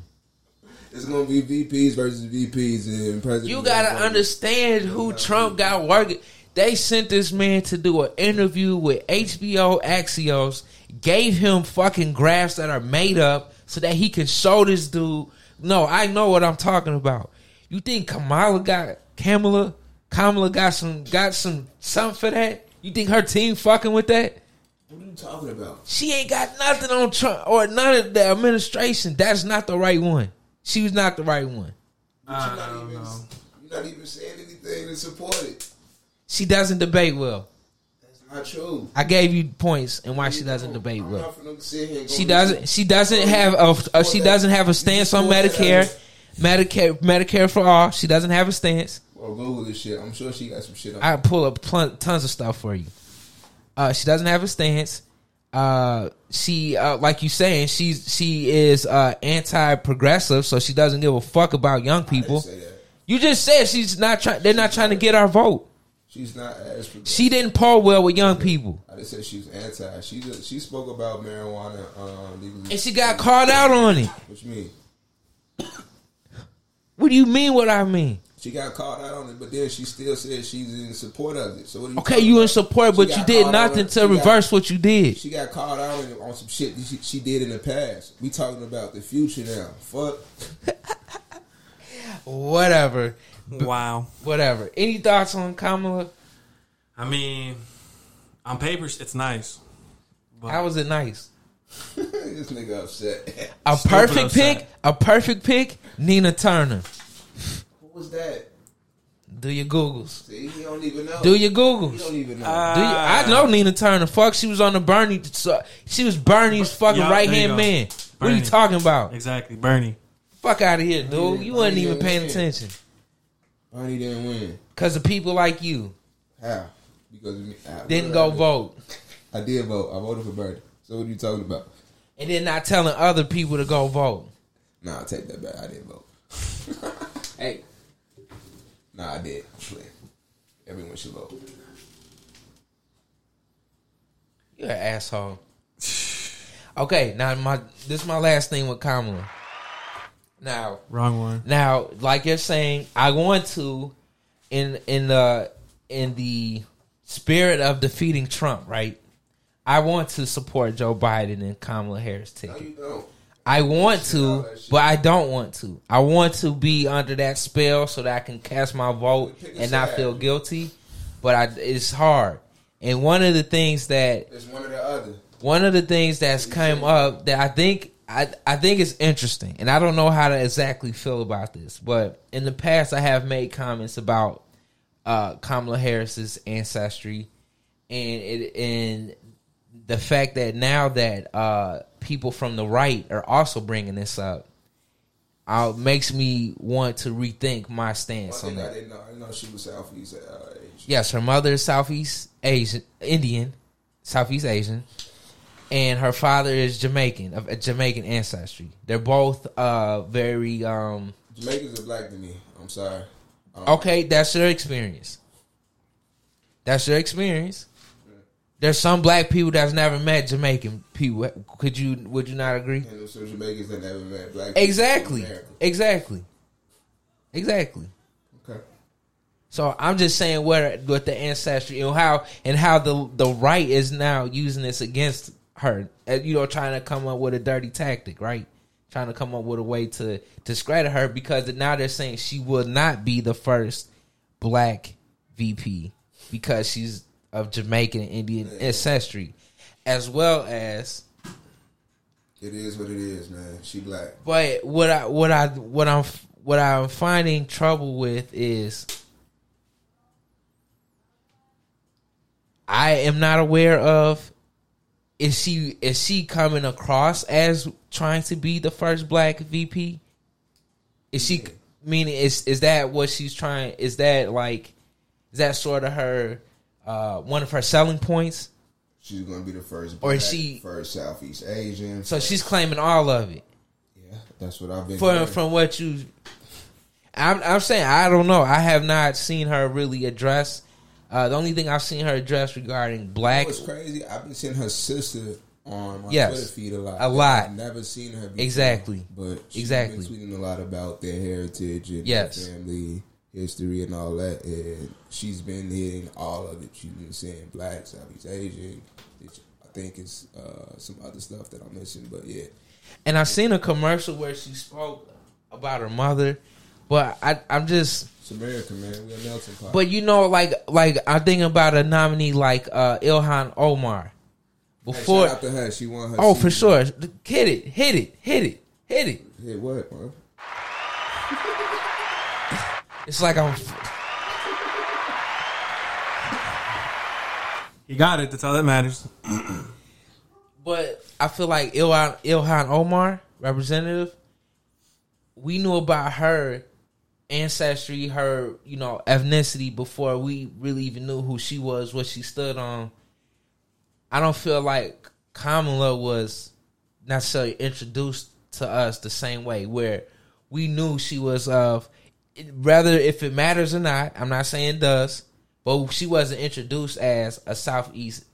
It's gonna be VPs versus VPs and president. You gotta understand who Trump got working. They sent this man to do an interview with HBO Axios, gave him fucking graphs that are made up so that he can show this dude. No, I know what I'm talking about. You think Kamala got Kamala? Kamala got some got some something for that? You think her team fucking with that? What are you talking about? She ain't got nothing on Trump or none of the administration. That's not the right one. She was not the right one. You're not even. You're not even saying anything to support it. She doesn't debate well. That's not true. I gave you points and why she doesn't debate I'm well. not finna sit here and go She doesn't. She doesn't have a. a she doesn't have a stance on Medicare. Medicare. Medicare for all. She doesn't have a stance. Or Google this shit. I'm sure she got some shit on. I pull up pl- tons of stuff for you. Uh, she doesn't have a stance. Uh, she uh, like you saying she's she is uh, anti-progressive, so she doesn't give a fuck about young people. that. You just said she's not trying. They're not trying to get our vote. She's not as. progressive. She didn't poll well with young people, I just said she was anti. She just, she spoke about marijuana um, and she got called out on it. What you mean? What do you mean? What I mean? She got called out on it, but then she still said she's in support of it. So you Okay, you in support, but you did nothing to she got- reverse what you did. She got called out on, on some shit she, she did in the past. We talking about the future now. Fuck. [laughs] Whatever, Wow. whatever. Any thoughts on Kamala? I mean, on paper, it's nice. How was it nice? [laughs] this nigga upset. A Stupid perfect upset. pick, a perfect pick. Nina Turner. what was that? Do your googles. See, he don't even know. Do your He googles. don't even know. Uh, Do you, I know Nina Turner. Fuck, she was on the Bernie. She was Bernie's fucking Yeah, right hand go. man. What are you talking about? Exactly, Bernie. Fuck out of here, dude. Bernie- You wasn't even paying win. Bernie didn't win. Cause of people like you How? Because of me. I- didn't go I do? vote, I did vote. I voted for Bernie. So what are you talking about? and then not telling other people to go vote. Nah, I take that back. I didn't vote. [laughs] Hey, Nah, I did. Everyone should vote. You're an asshole. Okay, now my this is my last thing with Kamala. Now, Wrong one. now, like you're saying, I want to, in in the in the spirit of defeating Trump, right? I want to support Joe Biden and Kamala Harris No, ticket. you don't. I want to, but I don't want to. I want to be under that spell so that I can cast my vote and not feel guilty. But I, it's hard. And one of the things that It's one of the other. one of the things that's come up that I think I I think it's interesting, and I don't know how to exactly feel about this, but in the past I have made comments about uh, Kamala Harris's ancestry, and it and the fact that now that uh, people from the right are also bringing this up, uh, makes me want to rethink my stance on thing I that. didn't know, I didn't know she was Southeast uh, Asian. Yes, her mother is Southeast Asian, Indian, Southeast Asian, and her father is Jamaican, of Jamaican ancestry. They're both uh very um Jamaicans are black to me. I'm sorry. Um, okay. That's your experience. That's your experience. There's some black people that's never met Jamaican people. Could you? Would you not agree? And there's some Jamaicans that never met black people Exactly. Exactly. Exactly. Okay. So I'm just saying where with the ancestry and how and how the the right is now using this against her. Uh, You know, trying to come up with a dirty tactic, right? Trying to come up with a way to discredit her because now they're saying she will not be the first black VP because she's of Jamaican and Indian ancestry, as well as It is what it is, man. She black. But what I what I what I'm what I'm finding trouble with is I am not aware of. Is she is she coming across as trying to be the first black VP? Is she meaning is is that what she's trying? Is that like is that sort of her uh, one of her selling points? She's gonna be the first. Or is she- first Southeast Asian? So she's claiming all of it. yeah, that's what I've been. from hearing. from what you I'm I'm saying I don't know. I have not seen her really address uh, the only thing I've seen her address regarding black What's crazy? I've been seeing her sister on my Yes. Twitter feed a lot. A lot. I've never seen her. Before, Exactly. But she's Exactly. been tweeting a lot about their heritage and Yes. family history and all that. And she's been hitting all of it. She's been saying black, Southeast Asian. which I think it's uh, some other stuff that I'm missing, but yeah. and I've seen a commercial where she spoke about her mother, but I I'm just It's America, man. We're a melting pot. but you know like like I'm thinking about a nominee like uh, Ilhan Omar before. shout out her. She won her. oh, for sure, hit it, hit it, hit it, hit it. Hit what, man? [laughs] It's like I'm. He got it. That's all that matters. [clears throat] But I feel like Ilhan, Ilhan Omar, representative, we knew about her ancestry, her, you know, ethnicity before we really even knew who she was, what she stood on. I don't feel like Kamala was necessarily introduced to us the same way where we knew she was of rather if it matters or not, I'm not saying does, but she wasn't introduced as a Southeast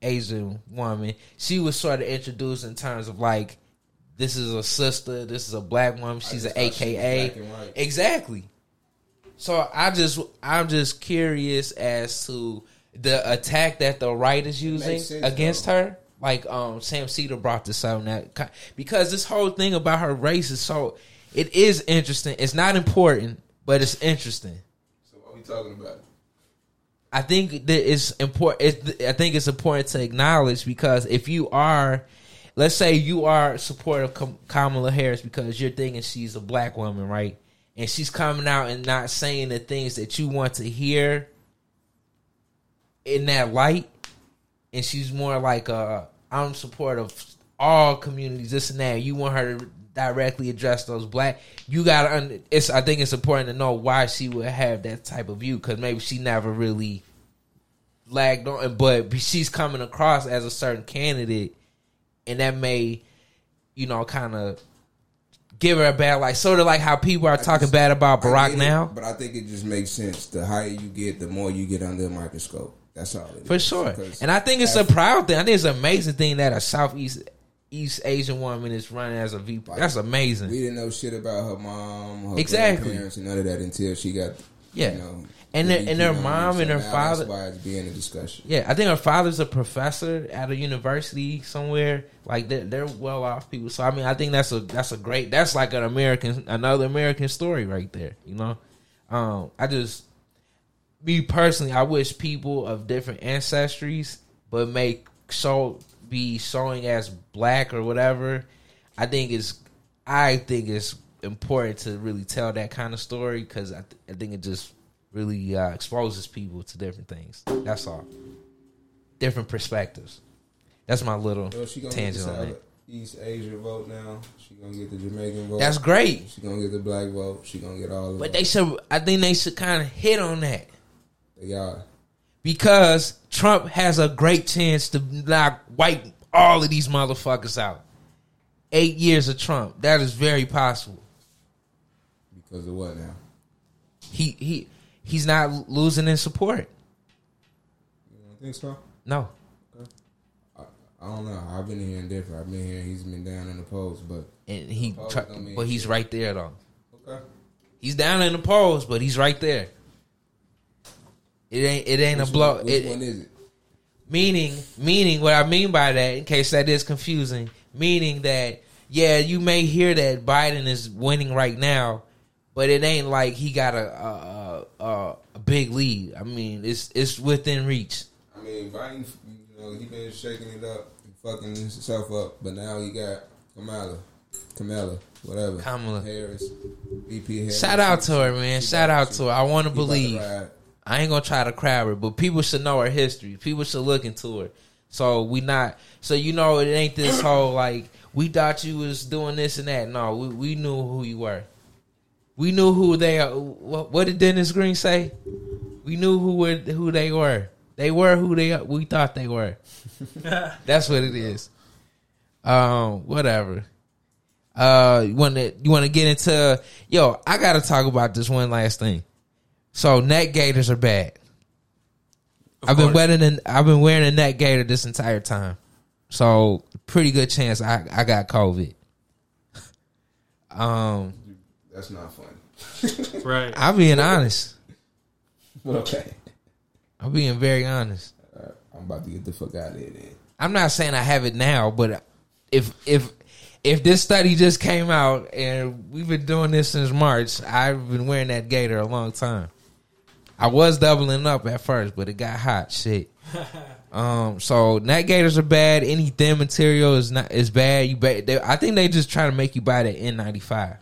Asian woman. She was sort of introduced in terms of like, this is a sister, this is a black woman, she's an AKA. black and white. Exactly. So I just I'm just curious as to the attack that the right is using sense, against though. her. Like um Sam Seder brought this up that because this whole thing about her race is so it is interesting. It's not important, but it's interesting. So what are we talking about? I think that it's important. I think it's important to acknowledge because if you are, let's say you are supportive of Kamala Harris because you're thinking she's a black woman, right? And she's coming out and not saying the things that you want to hear in that light, and she's more like uh, I'm supportive of all communities, this and that. You want her to directly address those black. You got to. It's. I think it's important to know why she would have that type of view because maybe she never really lagged on, but she's coming across as a certain candidate, and that may, you know, kind of give her a bad like sort of like how people are talking just- bad about I Barack get it, now. but I think it just makes sense. The higher you get, the more you get under a microscope. That's all. It For is. sure. Because And I think it's a proud thing. I think it's an amazing thing that a Southeast East Asian woman is running as a VP. That's amazing. We didn't know shit about her mom, her Exactly. grandparents, and none of that until she got. Yeah. You know, And their- and their mom and so her father- why it's being a discussion. Yeah, I think her father's a professor at a university somewhere. Like they're, they're well off people. So I mean, I think that's a that's a great that's like an American another American story right there. You know, um, I just me personally, I wish people of different ancestries, but make show be showing as black or whatever. I think it's I think it's important to really tell that kind of story because I, th- I think it just really uh, exposes people to different things. That's all. Different perspectives. That's my little Well, she gonna get the tangent on it. East Asia vote now. She gonna get the Jamaican vote. That's great, She gonna get the black vote. She gonna get all of it. but them. they should. I think they should kind of hit on that They are. because Trump has a great chance to like wipe all of these motherfuckers out. Eight years of Trump, that is very possible. Because of what now? He he he's not losing in support. You don't think so? No, I don't know. I've been hearing different. I've been hearing he's been down in the polls, but and he, Polls try, don't mean but he's shit. right there though. okay. He's down in the polls, but he's right there. It ain't it ain't Which a blow. One, which it, one is it? Meaning, meaning what I mean by that, in case that is confusing, meaning that yeah, you may hear that Biden is winning right now, but it ain't like he got a a, a, Uh, a big lead. I mean, it's it's within reach. I mean, Biden, you know, he been shaking it up fucking himself up, but now he got Kamala, Kamala, whatever, Kamala. Harris, VP Harris. Shout out to her, man. She Shout out to her. I want to believe. I ain't gonna try to crab her, but people should know her history. People should look into her. So we not so you know it ain't this whole like we thought you was doing this and that. No, we, we knew who you were. We knew who they are. What, what did Dennis Green say? We knew who were who they were. They were who they we thought they were. [laughs] That's what it is. Um, whatever. Uh, you want to you want to get into? Yo, I got to talk about this one last thing. So net gaiters are bad. I've been wearing an, I've been wearing a net gaiter this entire time. So pretty good chance I I got COVID. [laughs] Um, That's not fun. [laughs] Right. I'm being honest. okay. I'm being very honest. Alright, I'm about to get the fuck out of here then. I'm not saying I have it now, but if if if this study just came out and we've been doing this since March, I've been wearing that gator a long time. I was doubling up at first, but it got hot. Shit. [laughs] Um, so net gators are bad. Any thin material is not is bad. You bet. They, I think they just trying to make you buy the N95.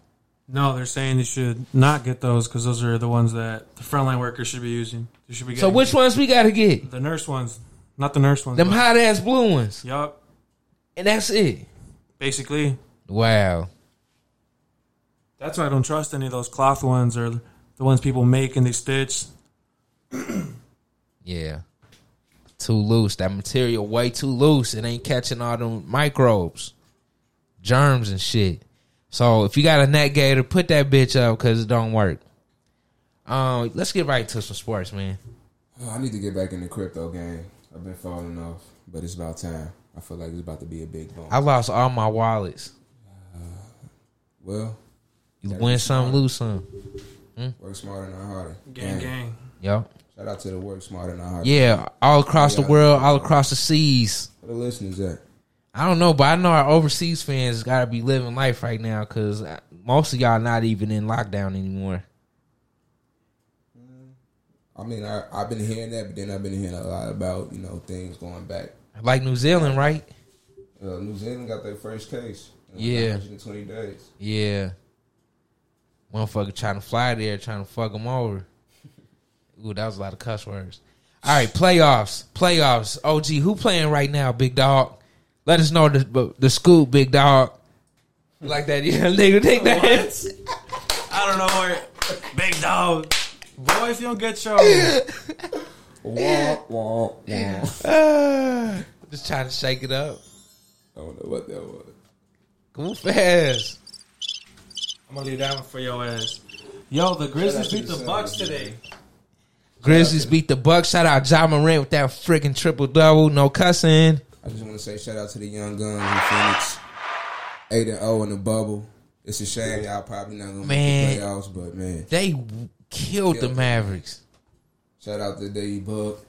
No, they're saying you should not get those because those are the ones that the frontline workers should be using. They should be So getting which ones we got to get? the nurse ones, not the nurse ones. Them hot ass blue ones, Yup. and that's it. Basically, Wow. that's why I don't trust any of those cloth ones or the ones people make and they stitch. Yeah. Too loose. That material way too loose. It ain't catching all them microbes, germs and shit. So if you got a net gator, put that bitch up because it don't work. Um, let's get right to some sports, man. Oh, I need to get back in the crypto game. I've been falling off, but it's about time. I feel like it's about to be a big boom. I lost all my wallets. Uh, well, You win some, smart. lose some. Hmm? work smarter, not harder. Gang, gang. Yep. Shout out to the work smarter, not harder. Yeah, all across the world, all across the seas. Where the listeners at? I don't know, but I know our overseas fans got to be living life right now because most of y'all not even in lockdown anymore. I mean, I, I've been hearing that, but then I've been hearing a lot about you know things going back. Like New Zealand, right? Uh, New Zealand got their first case. in Yeah. 120 days. Yeah. Motherfucker trying to fly there, trying to fuck them over. [laughs] Ooh, that was a lot of cuss words. All right, playoffs. Playoffs. OG, who playing right now, big dog? Let us know the the scoop, big dog. You Like that, yeah, [laughs] nigga, take that. I don't know where. Big dog. Boy, if you don't get your. Wah, wah, wah. Ah, Just trying to shake it up. I don't know what that was. Go fast. I'm gonna leave that one for your ass. Yo, the Grizzlies beat the the Bucks today. Grizzlies beat the Bucks. Shout out Ja Morant with that freaking triple double. No cussing. I just want to say shout out to the young guns in Phoenix. Eight and zero in the bubble. It's a shame y'all probably not gonna Man. make the playoffs, but man, They killed the Mavericks. shout out to Dave Book,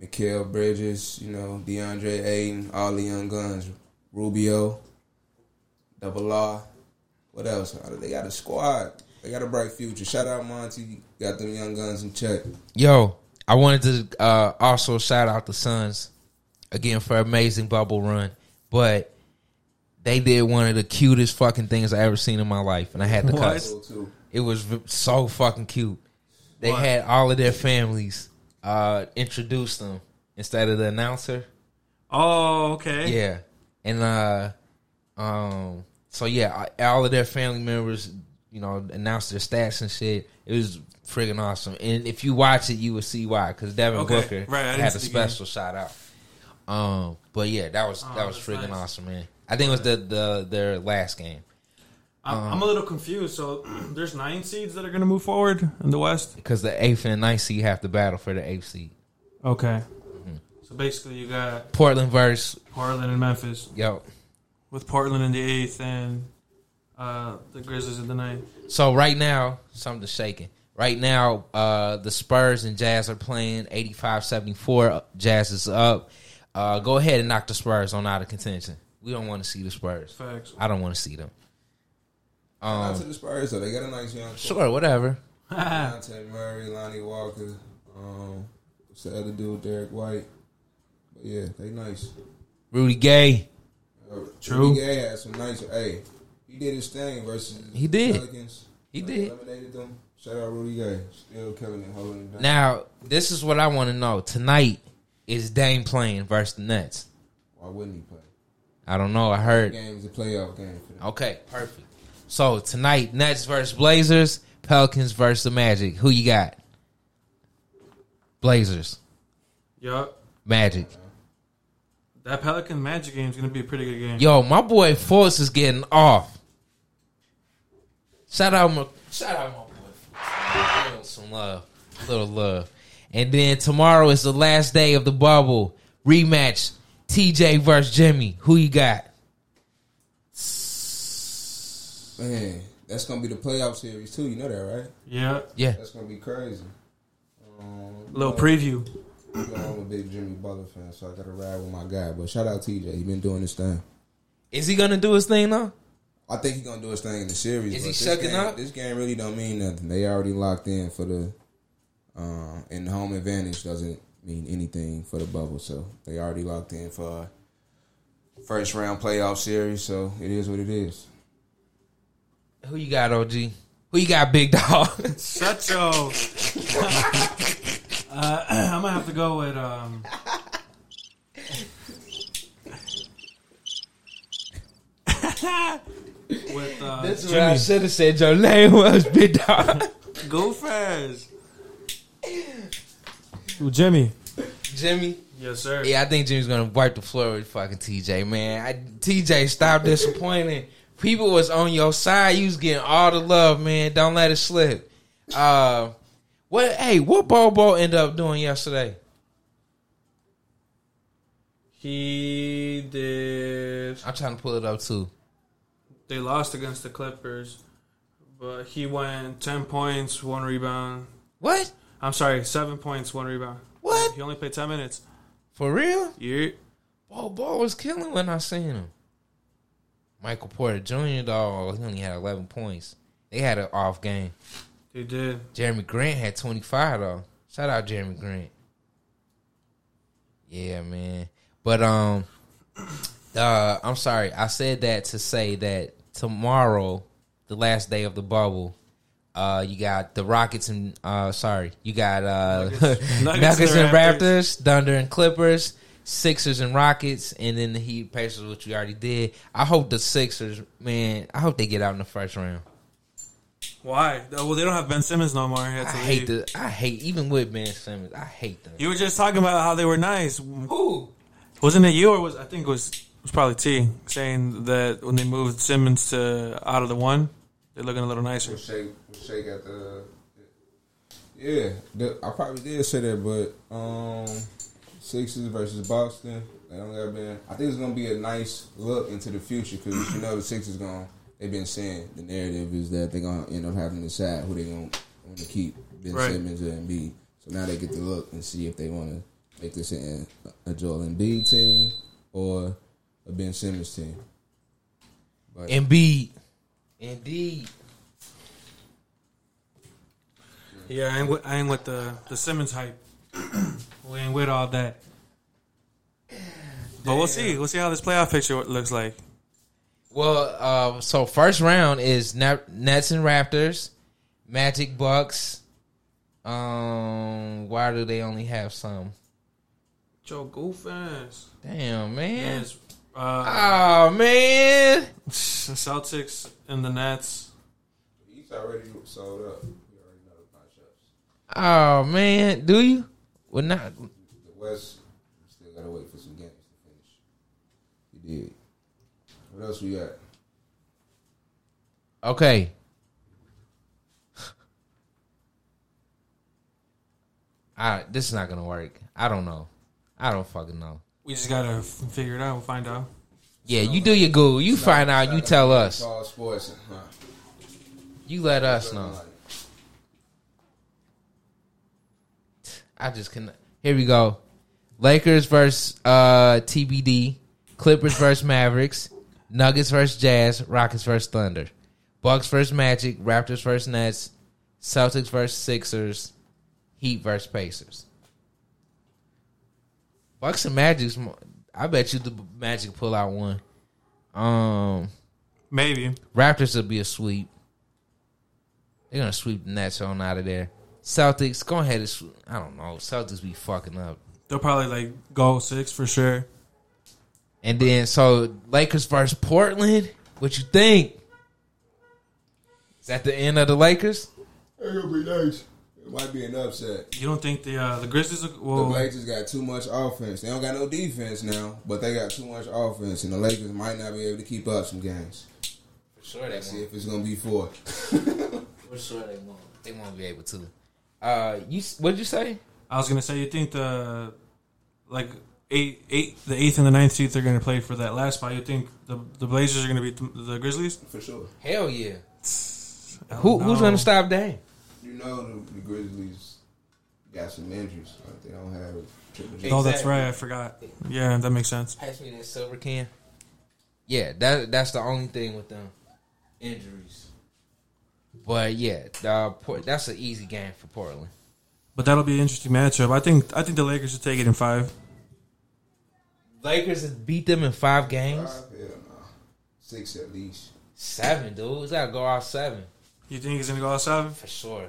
Mikal Bridges, you know DeAndre Ayton, all the young guns, Rubio, Double R. What else? They got a squad. They got a bright future. Shout out Monty. Got them young guns in check. Yo, I wanted to uh, also shout out the Suns again for amazing bubble run, but they did one of the cutest fucking things I ever seen in my life, and I had to What? cuss. It was so fucking cute. They What? had all of their families uh, introduce them instead of the announcer. Oh, okay. Yeah, and uh, um, so yeah, all of their family members, you know, announced their stats and shit. It was friggin' awesome. And if you watch it, you will see why. Because Devin Okay, Booker right, I didn't had a see the game. special shout out. Um, but yeah, that was Oh, that was friggin' nice. awesome, man. I think it was the the their last game I'm, Uh-huh. I'm a little confused. So [clears throat] there's nine seeds that are gonna move forward in the West. because the eighth and ninth seed have to battle for the eighth seed. Okay. Mm-hmm. So basically, you got Portland versus Portland and Memphis, yo. with Portland in the eighth and uh, the Grizzlies in the ninth. So right now, something's shaking. Right now, uh, the Spurs and Jazz are playing 85-74. Jazz is up. Uh, go ahead and knock the Spurs on out of contention. We don't want to see the Spurs. Facts. I don't want to see them. Shout out to Um, the Spurs though. They got a nice young. core. sure, whatever. [laughs] Dejounte Murray, Lonnie Walker, um, what's the other dude, Derrick White. But yeah, they nice. Rudy Gay. Uh, True. Rudy Gay had some nice. Hey, he did his thing versus He did. Pelicans. He Like, did. Eliminated them. Shout out Rudy Gay. Still killing it, holding it down. Now, this is what I want to know. Tonight is Dame playing versus the Nets. Why wouldn't he play? I don't know. I heard. game is a playoff game for them. Okay, perfect. So tonight, Nets versus Blazers, Pelicans versus the Magic. Who you got? Blazers, Yup. Magic. That Pelican Magic game is gonna be a pretty good game. Yo, my boy Force is getting off. Shout out my shout out my boy. Little Some love, little love. And then tomorrow is the last day of the bubble rematch. TJ versus Jimmy. Who you got? Man, that's gonna be the playoff series too. You know that, right? Yeah. Yeah. That's gonna be crazy. Um, Little but- preview. You know, I'm a big Jimmy Butler fan, so I gotta ride with my guy. But shout out TJ, he been doing his thing. Is he gonna do his thing though? I think he's gonna do his thing in the series. Is he this shucking game, up? This game really don't mean nothing. They already locked in for the, um, and the home advantage doesn't mean anything for the bubble. So they already locked in for a first round playoff series. So it is what it is. Who you got, OG? Who you got, big dog? Shut your. [laughs] uh, [clears throat] I'm gonna have to go with um. [laughs] with uh, That's what Jimmy. I should have said. Your name was big dog. Go fast. Jimmy. Jimmy. Yes, sir. Yeah, I think Jimmy's gonna wipe the floor with fucking TJ, man. I, TJ, stop disappointing. People was on your side. You was getting all the love, man. Don't let it slip. Uh, what? Hey, what Bobo end up doing yesterday? He did. I'm trying to pull it up too. They lost against the Clippers, but he went ten points, one rebound. What? I'm sorry, seven points, one rebound. What? He only played ten minutes. For real? Yeah. Bol Bol was killing when I seen him. Michael Porter Jr. Dog, he only had 11 points. They had an off game. He did. Jerami Grant had 25 though. Shout out Jerami Grant. Yeah, man. But um [clears throat] uh I'm sorry. I said that to say that tomorrow, the last day of the bubble, uh you got the Rockets and uh sorry, you got uh Nuggets- [laughs] Nuggets, and and Raptors. Raptors, Thunder and Clippers, Sixers and Rockets, and then the Heat Pacers, which we already did. I hope the Sixers, man, I hope they get out in the first round. Why? Oh, Well, they don't have Ben Simmons no more. He had I hate leave. the I hate even with Ben Simmons, I hate them. You were just talking about how they were nice. Who? Wasn't it you or was I think it was it was probably T saying that when they moved Simmons to out of the one, they're looking a little nicer. We'll shake, at the. Yeah, the, I probably did say that, but um, Sixers versus Boston. They don't got been. I think it's gonna be a nice look into the future because you know the Sixers going. They've been saying the narrative is that they're gonna end up having to decide who they gonna want to keep Ben Right. Simmons and Embiid. So now they get to look and see if they want to make this a, a Joel Embiid team or a Ben Simmons team. But Embiid. Indeed. Yeah, I ain't with, I ain't with the the Simmons hype. we ain't with all that. But we'll see. We'll see how this playoff picture looks like. Well, uh, so first round is Net- Nets and Raptors, Magic Bucks. Um, why do they only have some? Joe, go fast. Damn, man. Yes. Uh, Oh man. the [laughs] Celtics and the Nets. he's already sold up. We already know the matchups. Oh man. Do you? Well, not. The West, still gotta wait for some games to finish. He did. What else we got? Okay. I, this is not gonna work. I don't know. I don't fucking know. We just gotta figure it out. We'll find out. Yeah, you do your Google. You find out. You tell us. All sports. You let us know. I just can. Here we go. Lakers versus uh, TBD. Clippers versus Mavericks. Nuggets versus Jazz. Rockets versus Thunder. Bucks versus Magic. Raptors versus Nets. Celtics versus Sixers. Heat versus Pacers. Bucks and Magic's. I bet you the Magic pull out one. Um, Maybe. Raptors will be a sweep. They're gonna sweep the Nets on out of there. Celtics, go ahead and sw- I don't know. Celtics be fucking up. They'll probably like go six for sure. And then so Lakers versus Portland. What you think? Is that the end of the Lakers? It's gonna be nice. It might be an upset. You don't think the uh, the Grizzlies? Will, The well, Blazers got too much offense. They don't got no defense now, but they got too much offense, and the Lakers might not be able to keep up some games. For sure they won't. See if it's gonna be four. For sure they won't. They won't be able to. Uh, you what'd you say? I was gonna say you think the like eight eight the eighth and the ninth seeds are gonna play for that last spot. You think the the Blazers are gonna beat the, the Grizzlies? For sure. Hell yeah. Who who's gonna stop Dame? You know the, the Grizzlies got some injuries. Like they don't have triple J. Oh, that's right. I forgot. Yeah, that makes sense. Pass me that silver can. Yeah, that that's the only thing with them injuries. But yeah, the, that's an easy game for Portland. But that'll be an interesting matchup. I think I think the Lakers should take it in five. Lakers beat them in five games. Five? Hell no. Six at least. Seven, dude. It's gotta go out seven You think it's gonna go outside? for sure.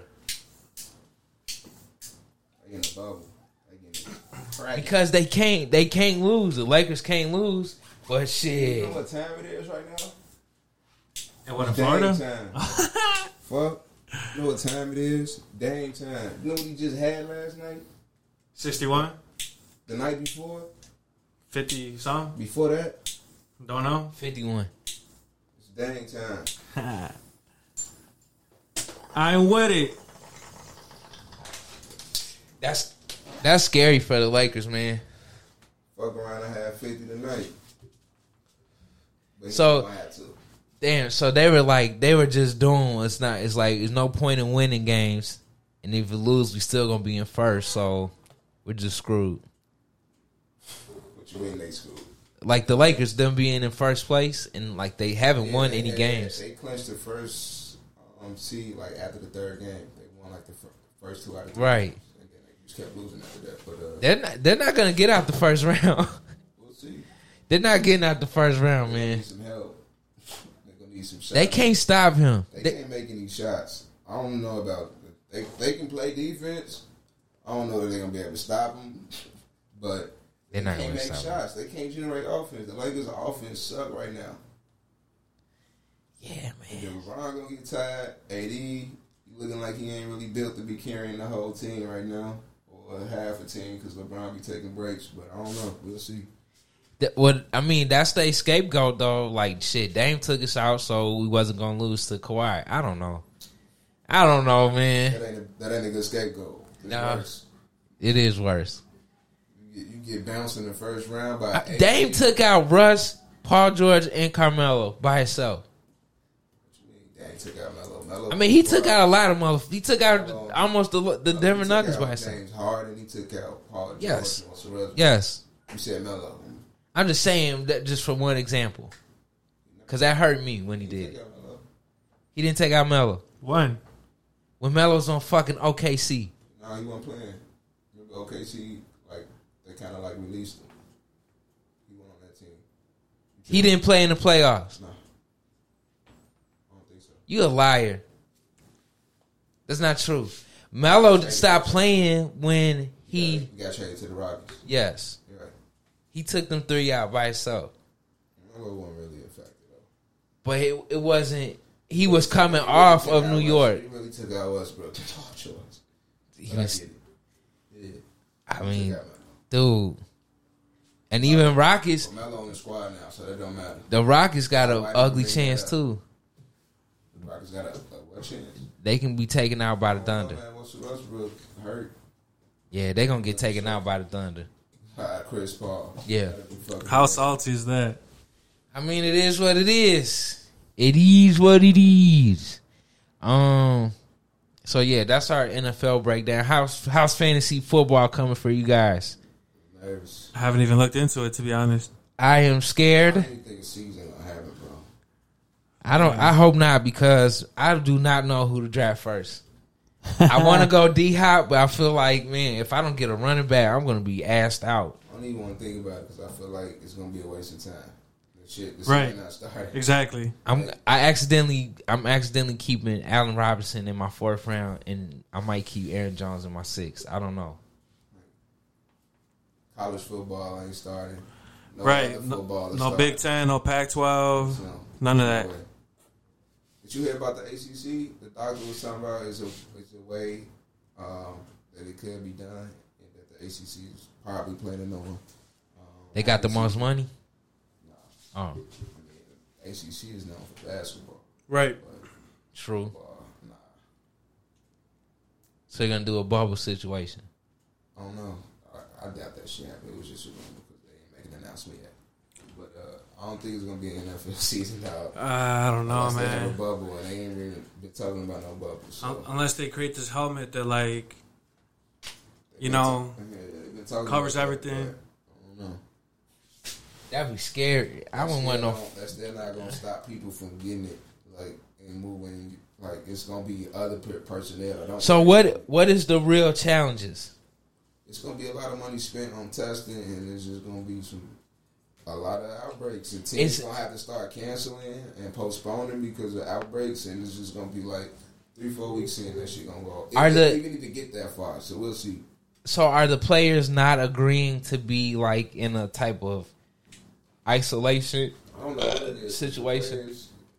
In the bubble. They. Because they can't, they can't lose. The Lakers can't lose. But shit. You shit, know what time it is right now? And what in Dame Florida? [laughs] time. Fuck. You know what time it is? Dame time. You know what he just had last night? 61? The night before? 50 some? Before that? Don't know. fifty-one. It's Dame time. [laughs] I'm with it. That's that's scary for the Lakers, man. Fuck around and have 50 tonight. But So- have to. Damn. So they were like, they were just doing. It's not. It's like, there's no point in winning games, and if we lose, we still gonna be in first. So we're just screwed. What you mean they screwed? Like the Lakers, them being in first place, and like they haven't won Yeah, any they- games. They clinched the first um, seed like after the third game. They won like the first two out of three. Right. And then they just kept losing after that. But uh, They're not. They're not gonna get out the first [laughs] round. we'll see. they're not getting out the first round, They man. Need some. They're gonna need some shots. They can't stop him. They They- can't make any shots. I don't know about. They they can play defense. I don't know that they're gonna be able to stop them, [laughs] but They're they not can't gonna make shots. They can't generate offense. The Lakers' offense suck right now. Yeah, man. LeBron gonna get tired. AD looking like he ain't really built to be carrying the whole team right now, or half a team because LeBron be taking breaks. But I don't know. We'll see. Th- What I mean, that's the scapegoat though. Like shit, Dame took us out, so we wasn't gonna lose to Kawhi. I don't know. I don't know, man. That ain't a, that ain't a good scapegoat. It's Nah. worse. It is worse. You get, you get bounced in the first round by AD. Dame took out Russ, Paul George, and Carmelo by himself. What you mean? Dame took out Melo. Melo I mean, he took out a lot of motherfuckers. He took out almost the the Denver Nuggets by himself. James Harden. He took out Paul George. Yes. Yes, You said Melo. I'm just saying that just for one example, because that hurt me when he did it. He didn't take out Melo One. when Melo's on fucking OKC. No, he wasn't playing. Remember OKC, like they kind of like released him. He went on that team. He didn't play in the playoffs. No, I don't think so. You a liar. That's not true. Melo stopped playing when he He got traded to the Rockets. yes You're right. He took them three out by himself. Melo wasn't really affected though. But it, it wasn't. He was coming off of New York. He really took out Westbrook. [laughs] Oh, choice. He But I was- get it. Yeah. I He mean, took out Melo. dude. And even Rockets, But Melo on the squad now, so that don't matter. the Rockets got an Why ugly they chance that too. The Rockets got a, a what chance? They can be taken out by the Thunder. man, what's Westbrook hurt? Yeah, they gonna get taken out by the Thunder. By Chris Paul. Yeah. That'd be fucking How salty is that? I mean, it is what it is. It is what it is. Um. So yeah, that's our NFL breakdown. How's how's fantasy football coming for you guys? Nervous. I haven't even looked into it to be honest. I am scared. don't even think a season gonna happen. I don't. I hope not because I do not know who to draft first. I want to go D Hop, but I feel like man, if I don't get a running back, I'm going to be asked out. I don't even want to think about it because I feel like it's gonna be a waste of time. the shit. The Right. not started. Exactly. I'm I accidentally I'm accidentally keeping Allen Robinson in my fourth round, and I might keep Aaron Jones in my sixth. I don't know. College football ain't starting. No right. other No, no. Big Ten, no Pac-12, So, none of that. Did you hear about the ACC? The doctor was talking about is a way um, that it could be done, and that the ACC is probably planning on. Um, They got the most money. Oh, I mean, ACC is known for basketball. Right. true. Football, nah, So you're gonna do a bubble situation. I don't know. I, I doubt that shit happened. It was just a rumor because they ain't making an announcement yet. But I don't think it's gonna be an [laughs] NFL season, dog. Uh, I don't know, Unless they have a man. bubble, and they ain't really been talking about no bubble. So. Un- Unless they create this helmet that like you know, ta- yeah, they've been talking covers about that, everything. but I don't know. That'd be scary. I wouldn't want no. don't- That's still not gonna stop people from getting it, like and moving. Like it's gonna be other personnel. Don't So think- what? What is the real challenges? It's gonna be a lot of money spent on testing, and it's just gonna be some a lot of outbreaks, and teams It's- gonna have to start canceling and postponing because of outbreaks, and it's just gonna be like three, four weeks in that shit gonna go. Are If the- they even need to get that far, so we'll see. So are the players not agreeing to be like in a type of isolation? I don't know what it is. Situation.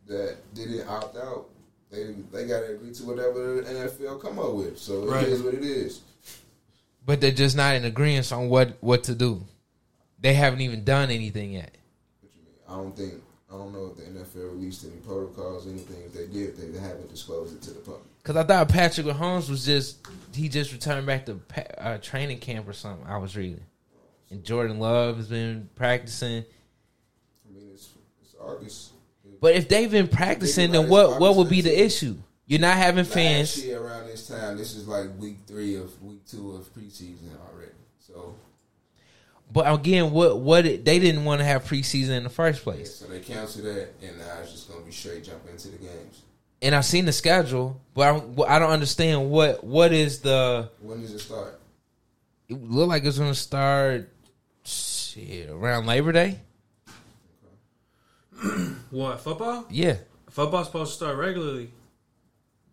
That didn't opt out, they they gotta agree to whatever the NFL come up with. So it is what it is. But they're just not in agreement on what what to do. They haven't even done anything yet. What you mean? I don't think I don't know if the NFL released any protocols, anything. If they did, they haven't disclosed it to the public. Because I thought Patrick Mahomes was just he just returned back to uh, training camp or something. I was reading, and Jordan Love has been practicing. I mean, it's it's August. But if they've been practicing, then what what would be the issue? You're not having Last fans. year around this time, this is like week three of week two of preseason already. So But again, what what it, they didn't want to have preseason in the first yeah, place. so they canceled that, and now it's just gonna be straight jump into the games. And I've seen the schedule, but I, but I don't understand what what is the. When does it start? It looked like it's going to start shit around Labor Day. [clears throat] what football? Yeah, Football's supposed to start regularly.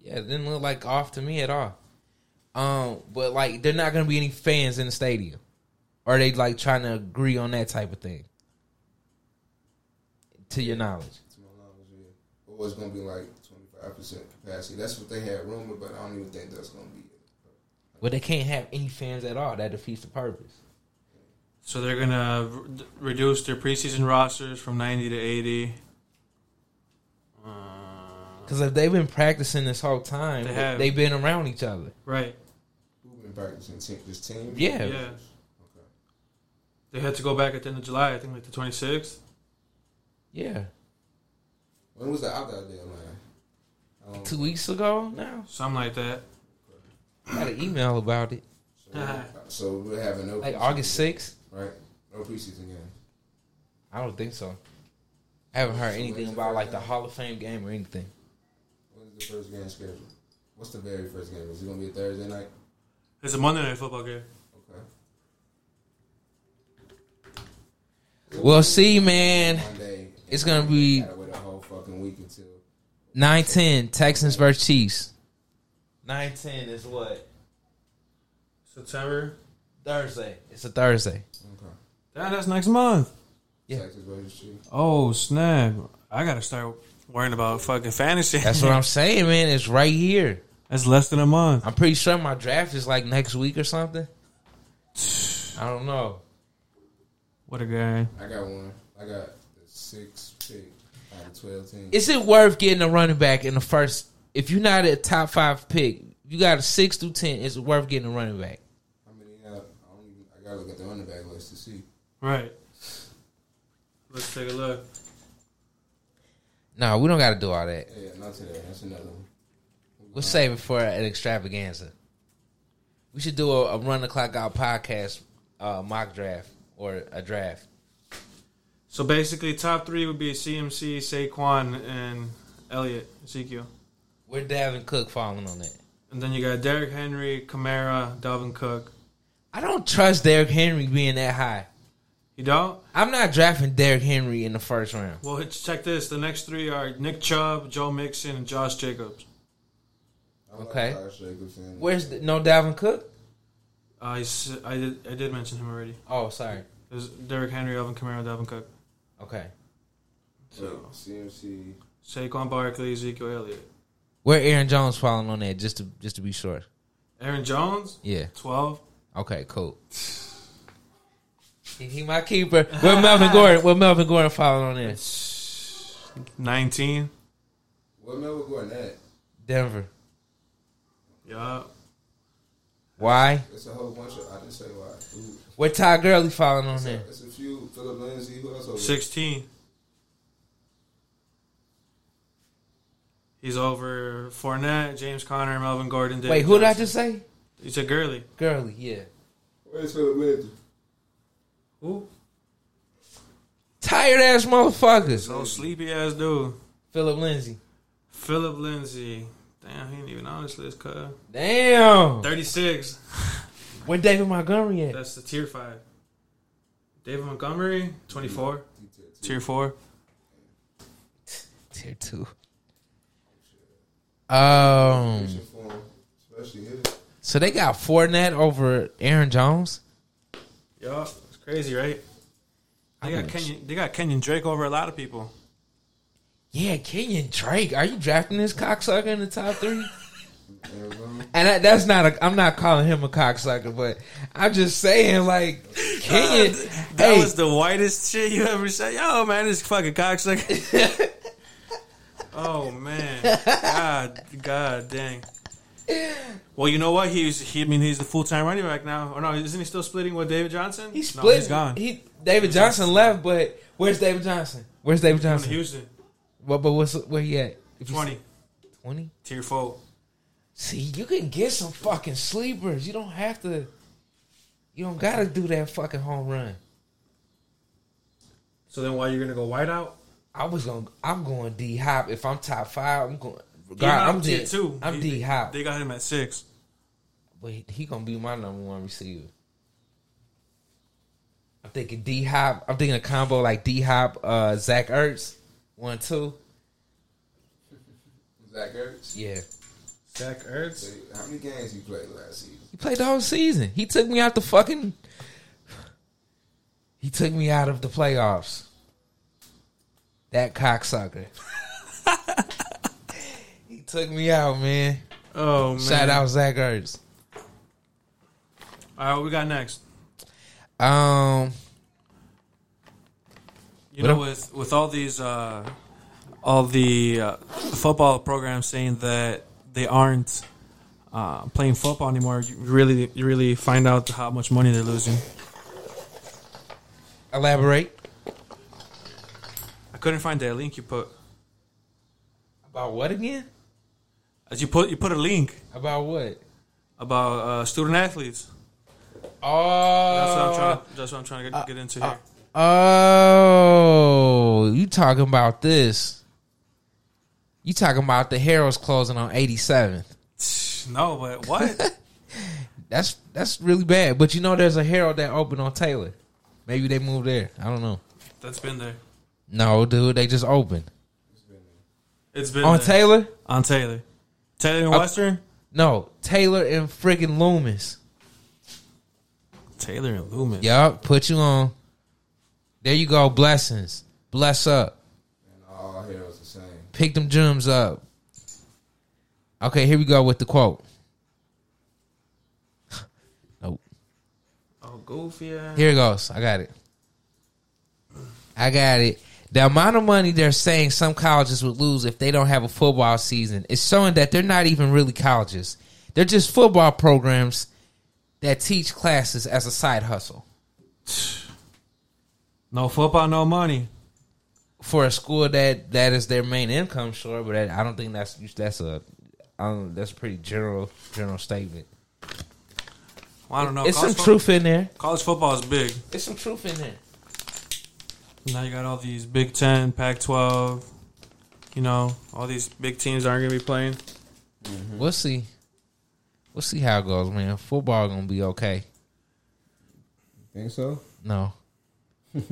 yeah, it didn't look like off to me at all. Um, but like they're not going to be any fans in the stadium, or they like trying to agree on that type of thing. To your knowledge, To my knowledge, yeah. Or it's gonna be like twenty five percent capacity. That's what they had rumored, but I don't even think that's gonna be it. but they can't have any fans at all. That defeats the purpose. So they're gonna re- reduce their preseason rosters from ninety to eighty. Uh, Because if they've been practicing this whole time, They have. they've been around each other. right. Who've been practicing team, this team? Yeah. Yeah. Okay. They had to go back at the end of July. I think like the twenty sixth. Yeah, When was the opt out deadline? I don't two weeks ago now. Something like that. I Got an email about it, So, so we're having no like preseason August game, sixth. right? No preseason game. I don't think so. I haven't heard anything about like the Hall of Fame game or anything. When is the first game scheduled? What's the very first game? Is it gonna be a Thursday night? It's a Monday night football game. Okay. We'll see, man. Monday. It's gonna be Gotta wait a whole fucking week until. nine ten Texans versus Chiefs. Nine ten is what September. Thursday. It's a Thursday. Okay. Damn, that's next month. Yeah. Texas versus Chiefs. Oh snap! I gotta start worrying about fucking fantasy. That's what I'm [laughs] saying, man. It's right here. That's less than a month. I'm pretty sure my draft is like next week or something. [sighs] I don't know. What a guy. I got one. I got the six pick out of twelve teams. Is it worth getting a running back in the first? If you're not a top five pick, you got a six through ten. Is it worth getting a running back? How many? I, I don't even. I gotta look at the running back list to see. Right. Let's take a look. No, we don't got to do all that. Yeah, not today. That's another one. We'll save it for an extravaganza. We should do a, a run the clock out podcast uh, mock draft or a draft. So basically, top three would be CMC, Saquon, and Elliott, Ezekiel. Where Dalvin Cook falling on that? And then you got Derrick Henry, Kamara, Dalvin Cook. I don't trust Derrick Henry being that high. You don't? I'm not drafting Derrick Henry in the first round. Well, it's- check this. The next three are Nick Chubb, Joe Mixon, and Josh Jacobs. I like Okay. Josh Jacobson. Where's the, no Dalvin Cook? Uh, he's, I did I did mention him already. Oh, sorry. It was Derrick Henry, Alvin Kamara, Dalvin Cook. Okay. So CMC. Saquon Barkley, Ezekiel Elliott. Where Aaron Jones falling on that? Just to just to be sure. Aaron Jones, Yeah. 12. Okay. Cool. He, he my keeper. Where Melvin [laughs] Gordon? Where Melvin Gordon falling on there? 19. What Melvin Gordon at? Denver. Yeah. Why? It's a whole bunch of. I didn't say why. Ooh, Where Todd Gurley falling on It's there? a, it's a few. Phillip Lindsay. Who else over? 16. He's over Fournette, James Conner, Melvin Gordon. David Wait, who did I just say? You said Gurley. Gurley. Yeah. Where's Phillip Lindsay? Who? Tired ass motherfuckers. So sleepy ass dude. Phillip Lindsay. Phillip Lindsay. Damn, he ain't even on this list, cuz. Damn. 36. Where David Montgomery at? That's the tier 5. David Montgomery, 24. Tier 4. Tier two. Um. Reaching for him, especially his. So they got Fournette over Aaron Jones. Yeah, it's crazy, right? They got Kenyon. They got Kenyon Drake over a lot of people. Yeah, Kenyon Drake. Are you drafting this cocksucker in the top three? And that, that's not a. I'm not calling him a cocksucker, but I'm just saying, like Kenyon. That hey, was the whitest shit you ever said. Yo, man, this fucking cocksucker. [laughs] oh man, God, God, dang. Well, you know what? He's he. I mean, he's the full time running back now. Or no, isn't he still splitting with David Johnson? he's No, split. he's gone. He David Johnson left, but where's David Johnson? Where's David Going to Johnson? Houston, What? But what's where he at? If you twenty Twenty. tier four. See, you can get some fucking sleepers. You don't have to. You don't gotta do that fucking home run. So then, why you gonna go wideout? I was going. to I'm going D Hop. If I'm top five, I'm going. He God, I'm D. two. I'm D Hop. They got him at six. But he, he gonna be my number one receiver. I'm thinking D Hop. I'm thinking a combo like D Hop, uh, Zach Ertz, one two. Zach Ertz. Yeah, Zach Ertz. How many games he played last season? he played the whole season. He took me out the fucking. He took me out of the playoffs. That cocksucker. [laughs] he took me out, man. Oh man! Shout out Zach Ertz. All right, what we got next? Um, You know, with with all these, uh, all the uh, football programs saying that they aren't uh, playing football anymore, you really you really find out how much money they're losing. elaborate I couldn't find that link you put. about what again? As you put you put a link About what? about uh, student athletes. Oh, That's what I'm trying. That's what I'm trying to get, get into here. Oh, you talking about this? You talking about the Harold's closing on 87th? no, but what? [laughs] That's that's really bad. But you know, there's a Harold's that opened on Taylor. Maybe they moved there. I don't know. That's been there. No, dude, they just opened It's been on there. Taylor. on Taylor. Taylor and Oh. Western. No, Taylor and freaking Loomis. Taylor and Loomis. Yup, put you on. There you go. Blessings. Bless up. And all heroes the same. Pick them gems up. Okay, here we go with the quote. [laughs] Nope. Oh, goofy. ass. Here it goes. I got it. I got it. The amount of money they're saying some colleges would lose if they don't have a football season is showing that they're not even really colleges. They're just football programs that teach classes as a side hustle [sighs] [sighs] [sighs] No football, no money. for a school that that is their main income. Sure, but I don't think that's that's a I don't, that's a pretty general general statement. Well, I don't know. It's some college, fo- truth in there. college football is big. It's some truth in there. Now you got all these Big Ten, Pac-12. You know, all these big teams aren't going to be playing. Mm-hmm. We'll see. We'll see how it goes, man. Football gonna be okay. Think so? No. [laughs]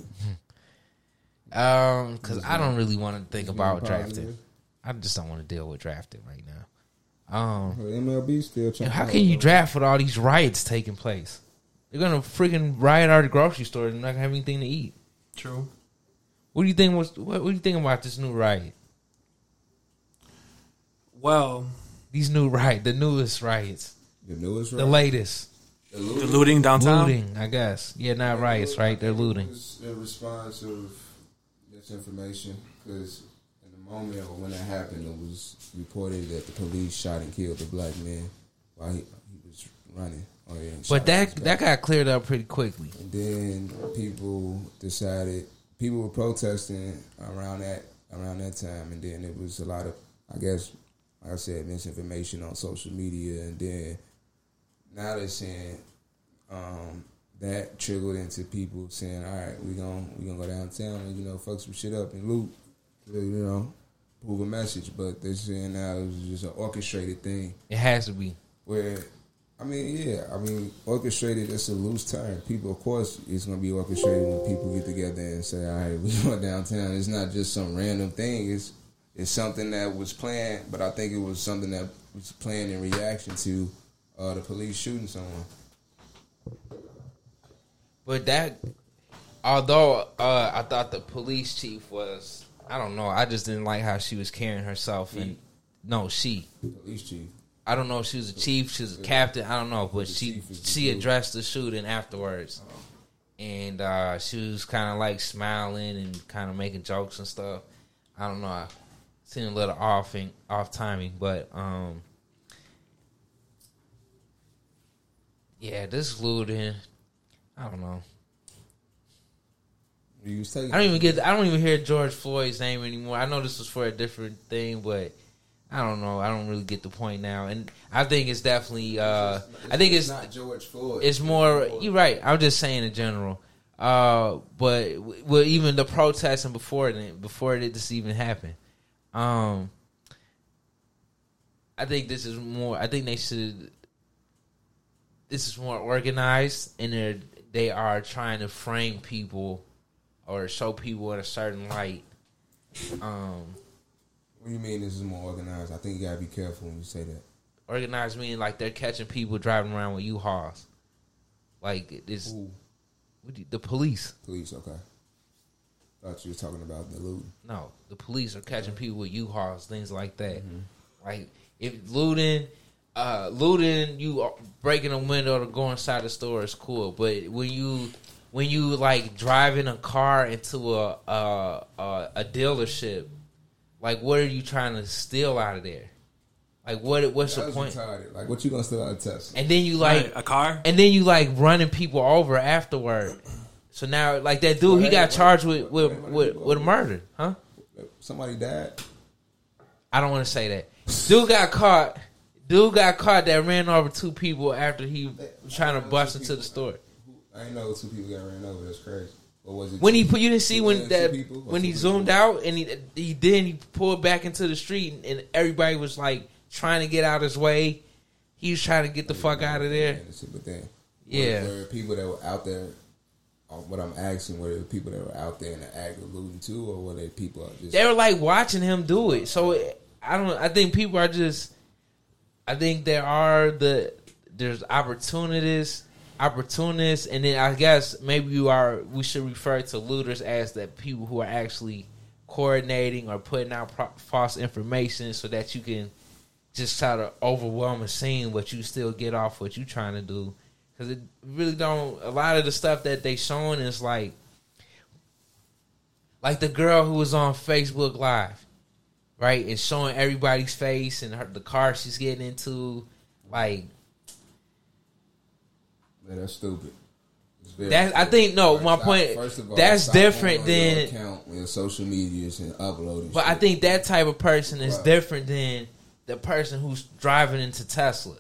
Um, because I don't really want to think about drafting. I just don't want to deal with drafting right now. Um, Well, MLB still trying. how can you draft with all these riots taking place? They're gonna freaking riot our grocery store and not gonna have anything to eat. True. What do you think was what, what do you think about this new riot? Well, These new riot, the newest riots, The newest the latest The the looting looting downtown. looting. I guess. Yeah, not riots, right? They're looting. was a response of misinformation because in the moment when that happened, it was reported that the police shot and killed the black man while he, he was running. Oh yeah, But that that got cleared up pretty quickly. And then people decided people were protesting around that around that time, and then it was a lot of I guess like I said misinformation on social media, and then now they're saying um, that triggered into people saying, "All right, we gonna we gonna go downtown and you know fuck some shit up and loot, you know, prove a message." But they're saying now it was just an orchestrated thing It has to be. where I mean, yeah, I mean, orchestrated. That's a loose term. People, of course, it's gonna be orchestrated when people get together and say, "All right, [laughs] we going downtown." It's not just some random thing. It's it's something that was planned, but I think it was something that was planned in reaction to uh, the police shooting someone. But that, although uh, I thought the police chief was, I don't know. I just didn't like how she was carrying herself. And no, she. Police chief. I don't know if she was a chief, she was a captain. I don't know, but she chief is the she addressed the shooting afterwards, and uh, she was kind of like smiling and kind of making jokes and stuff. I don't know. I seen a little off in, off timing, but um, yeah, this looting. I don't know. You taking. I don't even get. I don't even hear George Floyd's name anymore. I know this was for a different thing, but I don't know. I don't really get the point now. And I think it's definitely. Uh, I think it's not George Floyd. it's more. You're right. I'm just saying in general. Uh, but well, even the protesting before it, before it this even happened. Um, I think this is more. I think they should. This is more organized, and they're they are trying to frame people or show people in a certain light. Um, What do you mean this is more organized? I think you gotta be careful when you say that. organized meaning like they're catching people driving around with U-Hauls, like this. Ooh, what do you- The police. police, okay. Thought you were talking about the loot. No, the police are catching people with U-Hauls, things like that. Like if looting, uh, looting, you are breaking a window to go inside the store is cool. But when you when you like driving a car into a a, a, a dealership, like what are you trying to steal out of there? Like what what's That the point? retarded. Like, what you gonna steal out of Tesla? And then you like Right, a car. and then you like running people over afterward. So now, like that dude, he got charged with with with, with a murder, huh? Somebody died. I don't want to say that. Dude got caught. Dude got caught that ran over two people after he was trying to bust into the store. I didn't know two people got ran over. That's crazy. Or was it When two- he put, you didn't see when that people, when he people? zoomed out and he he then he pulled back into the street and everybody was like trying to get out of his way. He was trying to get the fuck out of there. But then, Yeah. were people that were out there? uh, What I'm asking, were the people that were out there in the act of looting too, or were they people just? they were like watching him do it. So I don't. I think people are just. I think there are the there's opportunities, opportunists, and then I guess maybe you are. We should refer to looters as the people who are actually coordinating or putting out pro- false information so that you can just try to overwhelm a scene, but you still get off what you trying to do. Because it really don't. A lot of the stuff that they showing is like like the girl who was on Facebook Live, right, and showing everybody's face and her, the car she's getting into, like Man, that's stupid. It's That- I think- no, Like, my point- First of all, that's different going on your than- account social medias and uploading. But I think that type of person is Right. different than the person who's driving into Tesla,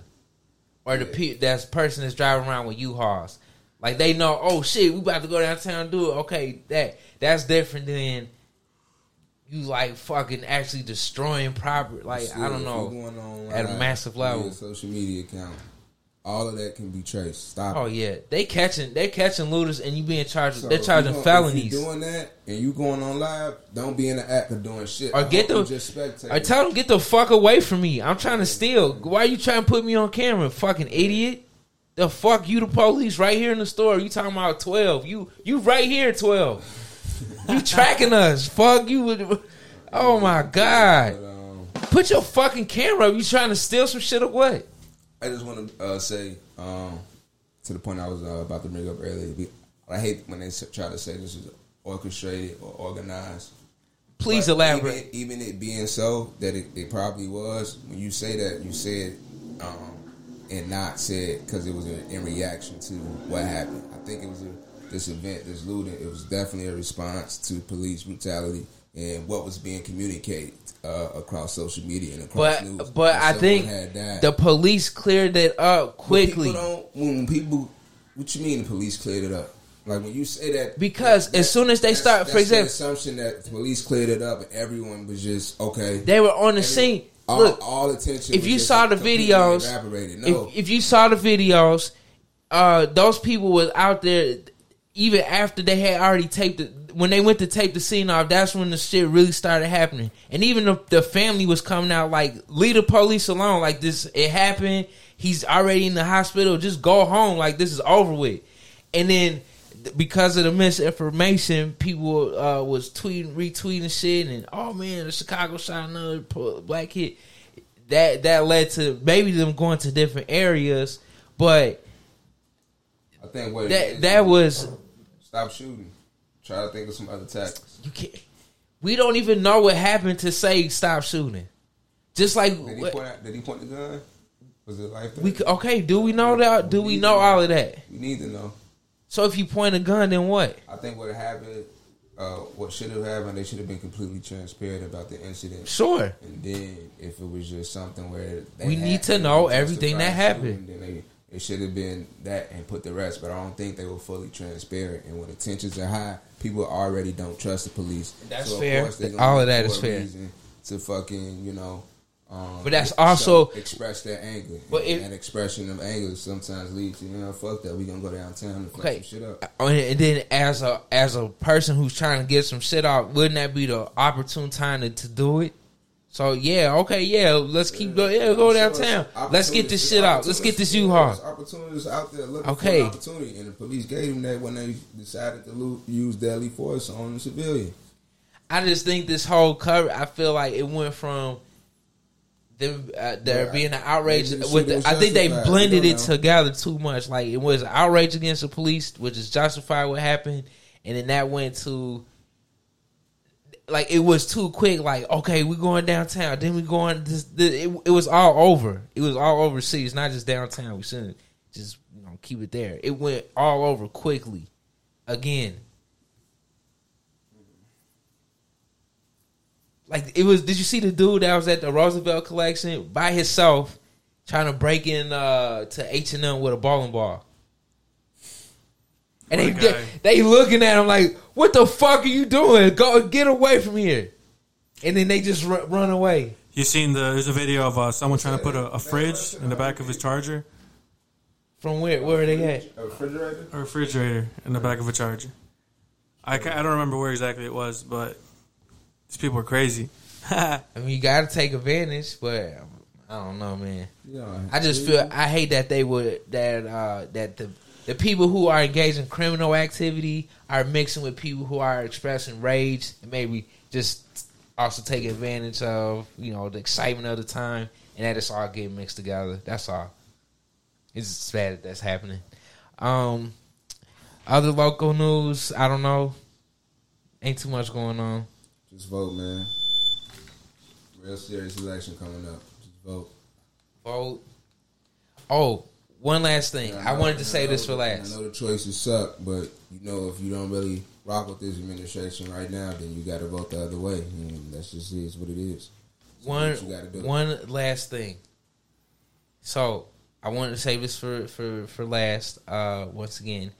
or the Yeah. pe- that's person that's driving around with U-Hauls. Like they know, oh shit, we about to go downtown and do it. Okay, that that's different than you like fucking actually destroying property. Like Still, I don't know. going at a massive level. social media account, all of that can be traced. Stop. Oh it. yeah, they catching they catching looters and you being charged. So they're charging gon- felonies. Doing that and you going on live, don't be in the act of doing shit. Or I get the- just spectate. I tell them get the fuck away from me. I'm trying to steal. Why are you trying to put me on camera, fucking idiot? The fuck you the police right here in the store. You talking about twelve? You you right here twelve. You tracking us? Fuck you. Oh my god! But, um, Put your fucking camera up. You trying to steal some shit or what? I just want to uh, say um, to the point I was uh, about to bring up earlier. I hate when they try to say this is orchestrated or organized. Please But elaborate. Even, even it being so that it, it probably was. When you say that, you said um, and not said because it was in, in reaction to what happened. I think it was a, this event, this looting. It was definitely a response to police brutality and what was being communicated uh, across social media and across But news. but I think the police cleared it up quickly. People don't, when people, what you mean the police cleared it up? Like when you say that, Because that- as soon as they start- for example- assumption that the police cleared it up and everyone was just okay. They were on the scene. all, Look, all attention. if you saw the videos. No, if, if you saw the videos, uh, those people was out there even after they had already taped it. When they went to tape the scene off, that's when the shit really started happening. And even the, the family was coming out like, leave the police alone. Like this, it happened. He's already in the hospital. Just go home. Like this is over with. And then because of the misinformation, people uh, was tweeting, retweeting shit, and oh man, the Chicago shot another black kid. That that led to maybe them going to different areas, but I think what it that was stop shooting. Try to think of some other tactics. you can't. We don't even know what happened to say stop shooting. Just like Did he point? Out, did he point the gun? Was it like we okay? Do we know that? Do we know all of that? We need to know. So if you point a gun, then what? I think what happened, uh, what should have happened, they should have been completely transparent about the incident. Sure. And then if it was just something where they We need to to know everything that happened. shooting, Then they, it should have been that and put the rest. But I don't think they were fully transparent. And when the tensions are high, people already don't trust the police. That's So, fair. course, they're gonna All of look that for is a fair. To fucking, you know. Um, But that's also- express their anger. But and that expression of anger sometimes leads to you know fuck that we gonna go downtown and fuck Okay. some shit up. Uh, And then as a as a person who's trying to get some shit out, wouldn't that be the opportune time to, to do it? So yeah, okay, yeah, let's keep going. Yeah, go I'm downtown. it's Let's get this shit out. Let's get this U-Haul. Opportunities out there looking Okay. for an opportunity, and the police gave them that when they decided to use deadly force on the civilian. I just think this whole cover. I feel like it went from them uh, there Yeah, being an outrage with. The, I think they blended it know. together too much. Like it was outrage against the police, which is justified what happened, and then that went to. Like it was too quick. Like okay, we going downtown. Then we going. This, this, it, it was all over. It was all overseas, not just downtown. We shouldn't just you know keep it there. It went all over quickly. Again, like it was. Did you see the dude that was at the Roosevelt collection by himself, trying to break in uh, to H and M with a bowling ball? And they, What a they they looking at him like, "What the fuck are you doing? Go get away from here!" And then they just run, run away. You seen the? There's a video of uh, someone trying to put a, a fridge in the back of his charger, From where? Where are they at? A refrigerator. a refrigerator in the back of a charger. I, ca- I don't remember where exactly it was, but these people are crazy. [laughs] I mean, you got to take advantage, but um, I don't know, man. Yeah, I just feel I hate that they would that uh that the the people who are engaged in criminal activity are mixing with people who are expressing rage and maybe just also take advantage of you know the excitement of the time and that it's all getting mixed together. That's all. It's sad that that's happening. Um, other local news, I don't know. Ain't too much going on. Just vote, man. Real serious election coming up. Just vote. Vote. Oh, one last thing. And I know- wanted to and say I this for last. I know the choices suck, but you know if you don't really rock with this administration right now, then you got to vote the other way. And that's just is what it is. So one you gotta do. one last thing. So I wanted to say this for for for last. Uh, once again,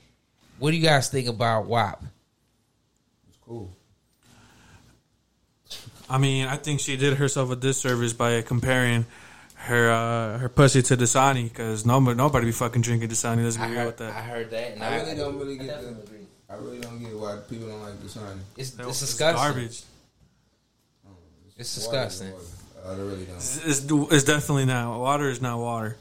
what do you guys think about WAP? It's cool. I mean, I think she did herself a disservice by comparing her uh, her pussy to Dasani because nobody nobody be fucking drinking Dasani. Let's I be real heard, with that. I heard that, and I really don't really get definitely the- agree. I really don't get why people don't like Dasani. It's, That it's was disgusting. garbage. It's Water disgusting. is water. I really don't. It's, it's, it's definitely not water. Is not water,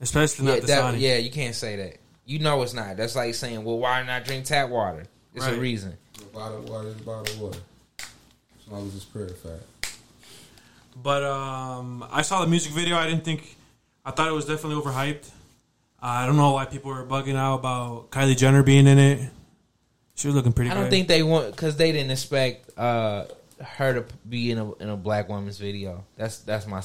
especially Yeah, not that, Dasani. yeah, you can't say that. You know it's not. That's like saying, well, why not drink tap water? It's a Right. reason. Bottled water is bottled water. As long as it's purified. But um, I saw the music video. I didn't think. I thought it was definitely overhyped. I don't know why people were bugging out about Kylie Jenner being in it. She was looking pretty. I don't good. think they want because they didn't expect uh, her to be in a in a black woman's video. That's that's my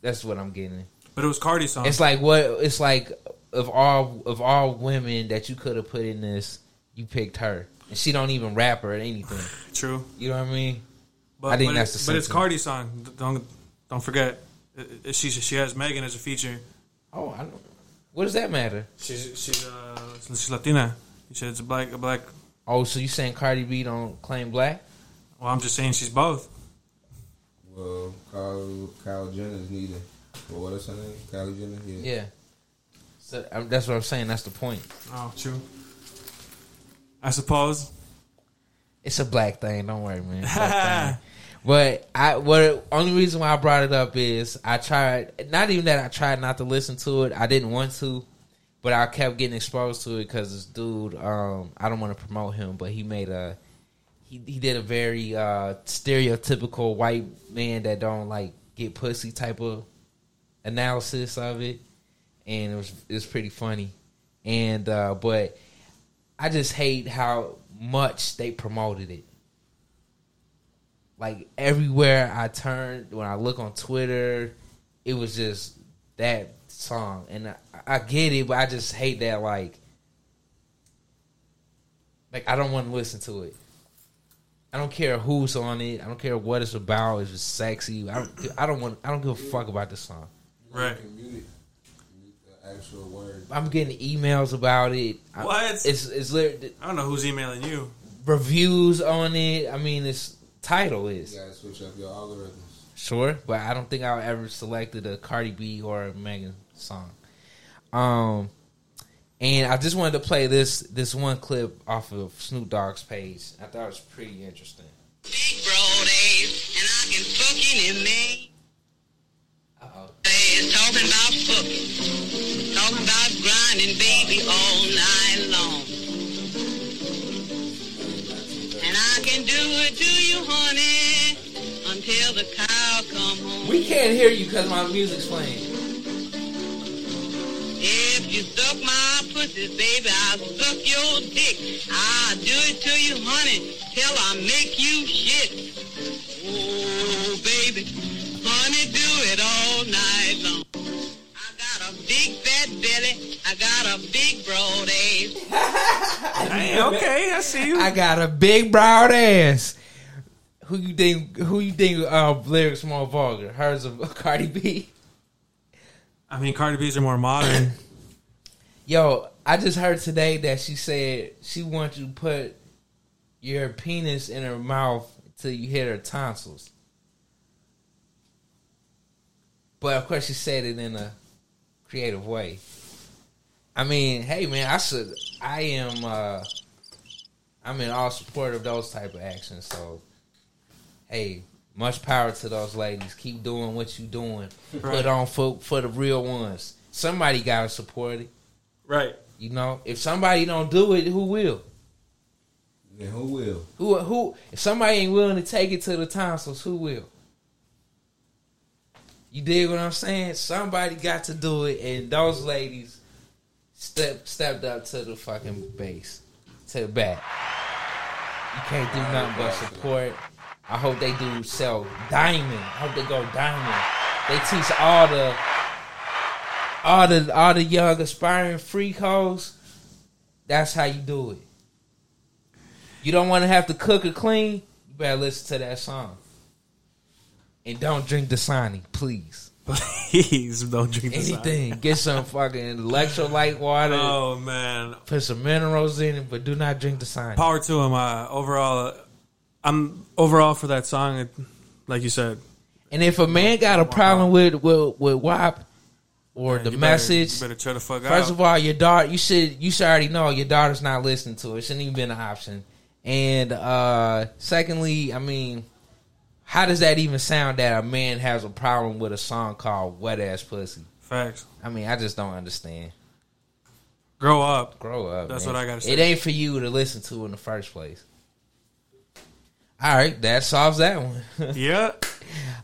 that's what I'm getting. But it was Cardi's song. It's like what it's like of all of all women that you could have put in this, you picked her, and she don't even rap or anything. True. You know what I mean? But, I think but that's it- the But it's sentiment. Cardi's song. Don't don't forget. It- it- She she has Megan as a feature. Oh, I don't. What does that matter? She's she's uh she's Latina. You said it's a black a black. Oh, so you saying Cardi B don't claim black? Well, I'm just saying she's both. Well, Kyle, Kyle Jenner's neither. But what is her name? Kylie Jenner? Yeah. Yeah. So um, that's what I'm saying. That's the point. Oh, true. I suppose. It's a black thing. Don't worry, man. Black. [laughs] But I, what only reason why I brought it up is I tried. Not even that I tried not to listen to it. I didn't want to, but I kept getting exposed to it because this dude. Um, I don't want to promote him, but he made a. He he did a very uh, stereotypical white man that don't like get pussy type of analysis of it, and it was it was pretty funny, and uh, but I just hate how much they promoted it. Like everywhere I turned, when I look on Twitter, it was just that song, and I, I get it, but I just hate that. Like, like I don't want to listen to it. I don't care who's on it. I don't care what it's about. It's just sexy. I don't. I don't want. I don't give a fuck about this song. Right. You can mute it. Mute the actual word. I'm getting emails about it. I- It's it's lit- I don't know who's emailing you. reviews on it. I mean, its title is You gotta switch up your algorithms. sure, but I don't think I ever selected a Cardi B or a Megan song. Um, and I just wanted to play this this one clip off of Snoop Dogg's page. I thought it was pretty interesting. big broad ass, and I can fucking in me. Talking about fucking, talking about grinding, baby, all night long. And I can do it to you, honey, until the cow come home. We can't hear you because my music's playing. If you suck my pussy, baby, I'll suck your dick. I'll do it to you, honey, till I make you shit. Oh, baby, honey, do it all night long. I got a big fat belly. I got a big broad ass. Hey, okay, I see you. I got a big broad ass. Who you think? Who you think? Uh, lyrics more vulgar? Hers of [laughs] Cardi B. I mean, Cardi B's are more modern. [clears throat] Yo, I just heard today that she said she wants you to put your penis in her mouth till you hit her tonsils. But of course, she said it in a creative way. I mean, hey man, I should. I am. uh I'm in all support of those type of actions. So, hey, much power to those ladies. Keep doing what you're doing. [laughs] Put on for for the real ones. Somebody gotta support it. right. You know, if somebody don't do it, who will? Then who will? Who who? If somebody ain't willing to take it to the tonsils, who will? You dig what I'm saying? Somebody got to do it, and those ladies step stepped up to the fucking base, to the back. You can't do nothing but support. I hope they do sell diamond. I hope they go diamond. They teach all the all the all the young aspiring freak hoes. That's how you do it. You don't want to have to cook or clean. You better listen to that song. And don't drink Dasani, please. [laughs] Please don't drink. Anything. Get some fucking electrolyte water. Oh man, Put some minerals in it, but do not drink the Dasani. power to him. Uh, overall, I'm overall for that song. It, like you said, And if a man got a problem with with, with WAP or Man, the better- message, better fuck first out. of all, your daughter you should you should already know your daughter's not listening to it. It shouldn't even been an option. And uh secondly, I mean, how does that even sound that a man has a problem with a song called Wet Ass Pussy? Facts. I mean, I just don't understand. Grow up. Grow up. That's man. what I gotta say. It ain't for you to listen to in the first place. All right, that solves that one. [laughs] Yeah.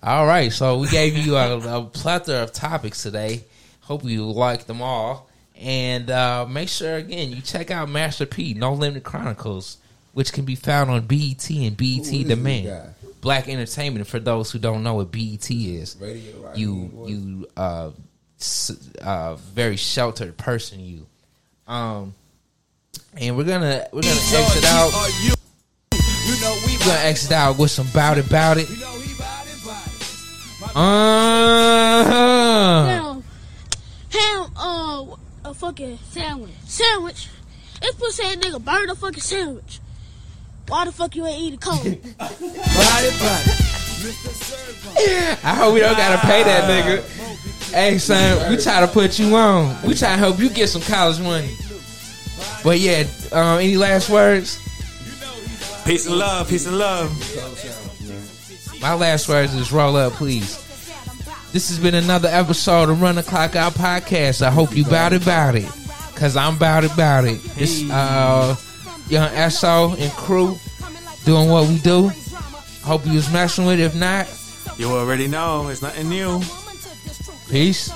All right, so we gave you a, a plethora of topics today. Hope you like them all, and uh, make sure again you check out Master P No Limit Chronicles, which can be found on BET and BET Who is this Demand. Guy? Black Entertainment. For those who don't know what BET is, Radio you you uh, s- uh, very sheltered person. You, um, and we're gonna we're gonna exit out. You know We're gonna exit out with some bout it, bout it. Uh, Ham, ham, uh, a fucking sandwich. Sandwich. This pussy ass nigga burn a fucking sandwich. Why the fuck you ain't eat a cold? I hope we don't gotta pay that nigga. Hey son, we try to put you on. We try to help you get some college money. But yeah, um, any last words? Peace and love. Peace and love. My last words is roll up, please. This has been another episode of Run the Clock Out podcast. I hope you bout it, bout it, cause I'm bout it, bout it. This uh, young So and crew doing what we do. Hope you was messing with. it. If not, You already know. It's nothing new. peace.